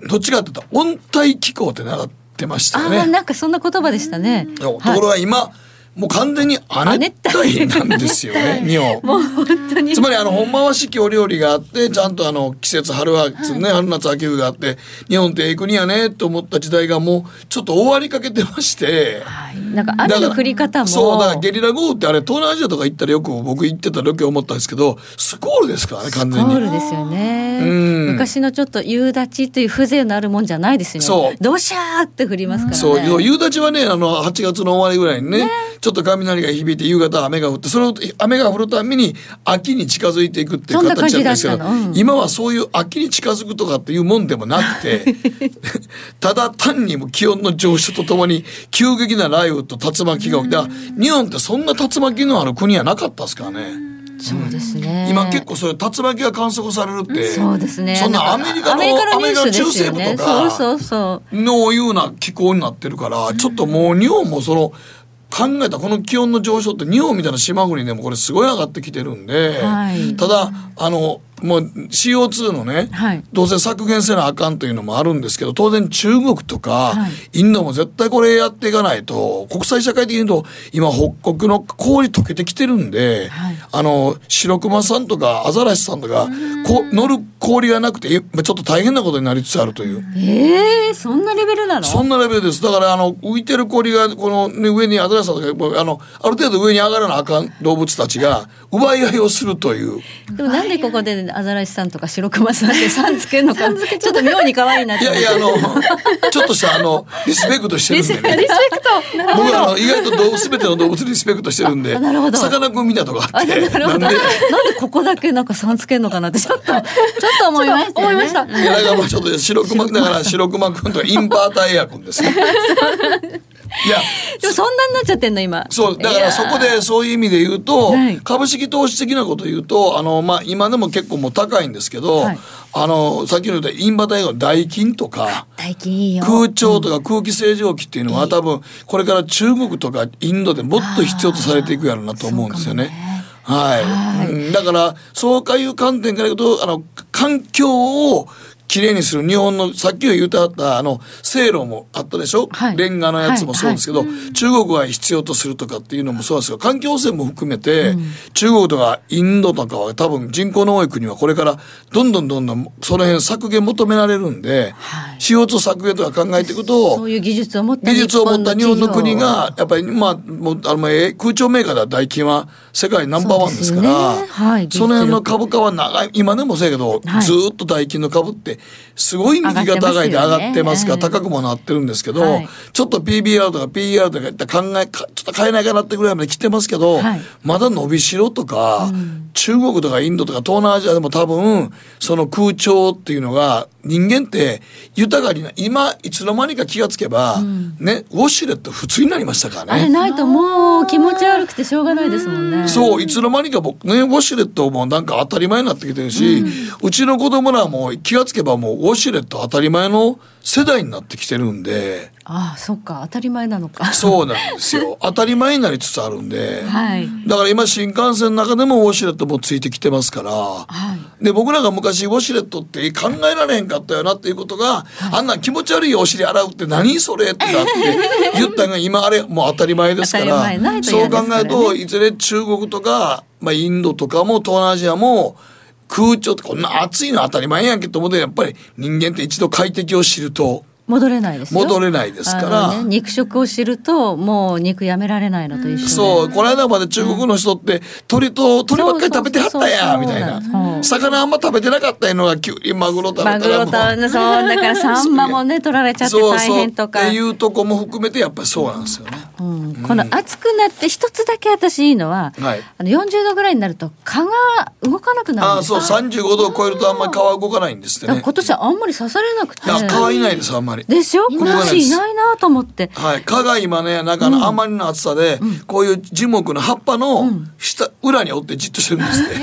どっちかっていうと、温帯気候って習ってましたよね。あ、なんかそんな言葉でしたね。ところが今、はいもう完全に亜熱帯なんですよね日本もう本当に。つまりあの本場は四季折々があってちゃんとあの季節春はね、春夏秋冬があって日本ってええ国やねと思った時代がもうちょっと終わりかけてまして、はい、なんか雨の降り方も。そうだからゲリラ豪雨ってあれ東南アジアとか行ったらよく僕行ってた時思ったんですけどスコールですからね完全に。スコールですよね、昔のちょっと夕立という風情のあるもんじゃないですよね。そう。どしゃーって降りますからね。そう。夕立はねあの8月の終わりぐらいにねねちょっと雷が響いて夕方雨が降ってその雨が降るために秋に近づいていくっていう形だったんですけど、うん、今はそういう秋に近づくとかっていうもんでもなくて [LAUGHS] ただ単にも気温の上昇とともに急激な雷雨と竜巻が起きて、日本ってそんな竜巻のある国はなかったですからね。そうですね。今結構それ竜巻が観測されるって、そうですね。そんなアメリカのアメリカの中西部とかそうそうのような気候になってるから、ちょっともう日本もその考えたこの気温の上昇って日本みたいな島国でもこれすごい上がってきてるんで、はい、ただあのもう CO2 のね、はい、どうせ削減せなあかんというのもあるんですけど当然中国とか、インドも絶対これやっていかないと国際社会的に言うと今北極の氷溶けてきてるんで、はい、あの白熊さんとかアザラシさんとかこ乗る氷がなくてちょっと大変なことになりつつあるという。えー、そんなレベルなの？そんなレベルです。だからあの浮いてる氷がこの、ね、上にアザラシさんとかあのある程度上に上がらなあかん動物たちが奪い合いをするという。でもなんでここでアザラシさんとか白熊さんってさんつけるのか。[LAUGHS] ちょっと。妙に可愛いなっていやいやあの [LAUGHS] ちょっとしたあのリスペクトしてるんで。ねリスペクト。僕はあの意外と動物全ての動物リスペクトしてるんでさかなクン見たとかあってなんで。なんでここだけなんかさんつけるのかなってちょっとちょっと思いました、ね、思いました。いやだからまあちょっと白熊だから白熊くんとインバーターエアコンですね [LAUGHS] いや [LAUGHS] でもそんなになっちゃってんの今。そうだからそこでそういう意味で言うと、株式投資的なこと言うとあの、まあ、今でも結構もう高いんですけど、はい、あのさっきの言ったインバタイの代金とか空調とか空気清浄機っていうのは、うん、多分これから中国とかインドでもっと必要とされていくやろうなと思うんですよね。はい、はい、だからそういう観点から言うとあの環境をきれいにする。日本のさっき言うてあったあの制路もあったでしょ、はい、レンガのやつもそうですけど、はい。はい、中国が必要とするとかっていうのもそうですけど環境汚染も含めて、うん、中国とかインドとかは多分人口の多い国はこれからどんどんどんどんその辺削減求められるんで、はい、CO2 削減とか考えていくとそういう技術を持った技術を持った日本の国がやっぱりまあもうあの空調メーカーでは大金は世界ナンバーワンですからそ、ね。はい、その辺の株価は長い今でもそうやけど、ずっと大金の株ってすごい右が高いで上がってますから、高くもなってるんですけど、はい、ちょっと PBR とか PR とかいった考えちょっと変えないかなってぐらいまで来てますけど、はい、まだ伸びしろとか、うん、中国とかインドとか東南アジアでも多分その空調っていうのが人間って豊かにな今いつの間にか気がつけば、うん、ねウォシュレット普通になりましたからね。あれないともう気持ち悪くてしょうがないですもんね。そういつの間にか僕ねウォシュレットもなんか当たり前になってきてるし、うん、うちの子供らも気がつけばもうウォシュレット当たり前の世代になってきてるんでああそっか当たり前なのか。そうなんですよ。[LAUGHS] 当たり前になりつつあるんで、はい、だから今新幹線の中でもウォシュレットもついてきてますから、はい、で僕らが昔ウォシュレットって考えられへんかったよなっていうことが、はい、あんな気持ち悪いお尻洗うって何それってなって言ったのが今あれもう当たり前ですから。そう考えるといずれ中国とか、まあ、インドとかも東南アジアも空調ってこんな暑いの当たり前やんけと思ってやっぱり人間って一度快適を知ると戻れないです戻れないですから、ね、肉食を知るともう肉やめられないのと一緒そうこの間まで中国の人って、鳥と鳥ばっかり食べてはったやみたいな。魚あんま食べてなかったのがきゅうりマグロ食べたらマグロとそうだからサンマもね取られちゃって大変とか。っていうとこも含めてやっぱりそうなんですよね、うん、この暑くなって一つだけ私いいのは、はい、あの40度ぐらいになると蚊が動かなくなるんです。あそう35度を超えるとあんまり蚊は動かないんですってね。今年はあんまり刺されなくて。蚊はいないですあんまり。でしょ？今年いないなと思って。はい。蚊が今ね、なんかのあまりの暑さで、こういう樹木の葉っぱの下、裏に折ってじっとしてるんですって。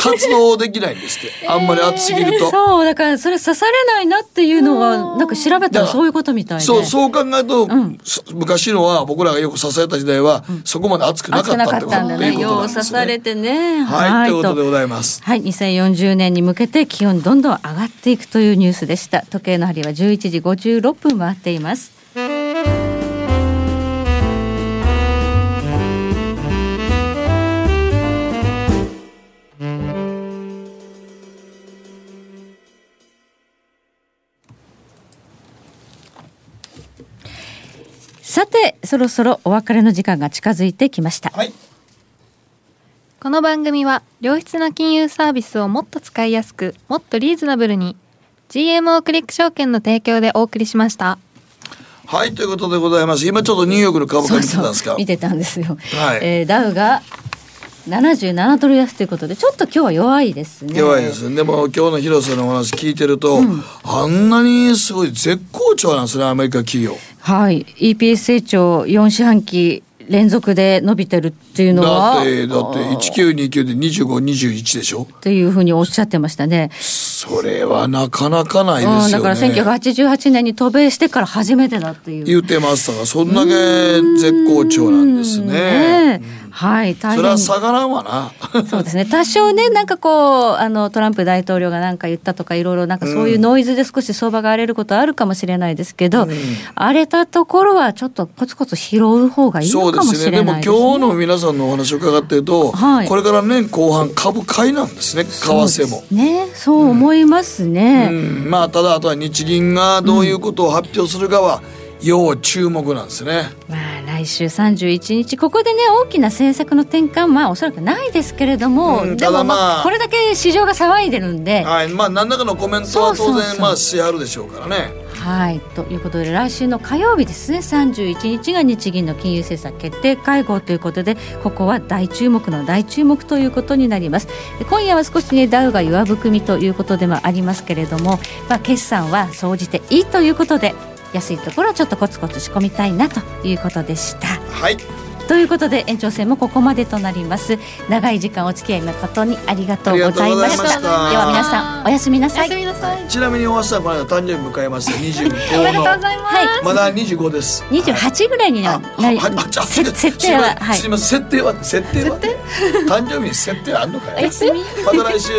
活動できないんですって。[LAUGHS] あんまり暑すぎると、そうだからそれ刺されないなっていうのがなんか調べたらそういうことみたいで。そうそう考えると、うん、昔のは僕らがよく刺された時代は、うん、そこまで暑くなかったってことね。よう刺されてね。はい、はい、ということでございます。はい2040年に向けて気温どんどん上がっていくというニュースでした。時計の針は11時56分回っていますそろそろお別れの時間が近づいてきました、はい、この番組は良質な金融サービスをもっと使いやすくもっとリーズナブルに GMO クリック証券の提供でお送りしました。はい。ということでございます。今ちょっとニューヨークの株価見てたんですか？見てたんですよ、はい。えー、ダウが77ドル安ということでちょっと今日は弱いですね。弱いですでも今日の広瀬のお話聞いてると、うん、あんなにすごい絶好調なんですねアメリカ企業。はい。EPS 成長4四半期連続で伸びてるっていうのは。だってだって1929で2521でしょ？っていうふうにおっしゃってましたね。それはなかなかないですよね、うん、だから1988年に渡米してから初めてだっていう。言ってましたがそんだけ絶好調なんですね、ねはい、大変それは下がらんわな。そうですね。多少ね、なんかこう、あの、トランプ大統領が何か言ったとか、いろいろなんかそういうノイズで少し相場が荒れることはあるかもしれないですけど、うん、荒れたところはちょっとコツコツ拾う方がいいのかもしれないですね。そうですね。でも今日の皆さんのお話を伺ってると、はい、これから年後半株買いなんですね、為替も。ね、そう思いますね。うん、まあ、ただあとは日銀がどういうことを発表するかは、うん要注目なんですね。まあ来週31日ここでね大きな政策の転換まあおそらくないですけれども、うん、でもまあこれだけ市場が騒いでるんで、はい、まあ何らかのコメントは当然まあしはるでしょうからね。はいということで来週の火曜日ですね31日が日銀の金融政策決定会合ということでここは大注目の大注目ということになります今夜は少しねダウが弱含みということでもありますけれども、まあ、決算は総じていいということで安いところはちょっとコツコツ仕込みたいなということでした。はい。ということで延長戦もここまでとなります。長い時間お付き合い誠にありがとうございました。では皆さんおやすみなさい。ちなみに大橋さんこの間誕生日迎えました25の。おめでとうございます、はい、まだ25です。28ぐらいになり設定ははい。すみません。設定は設定は？誕生日に設定あんのかよ。おやすみ。また来週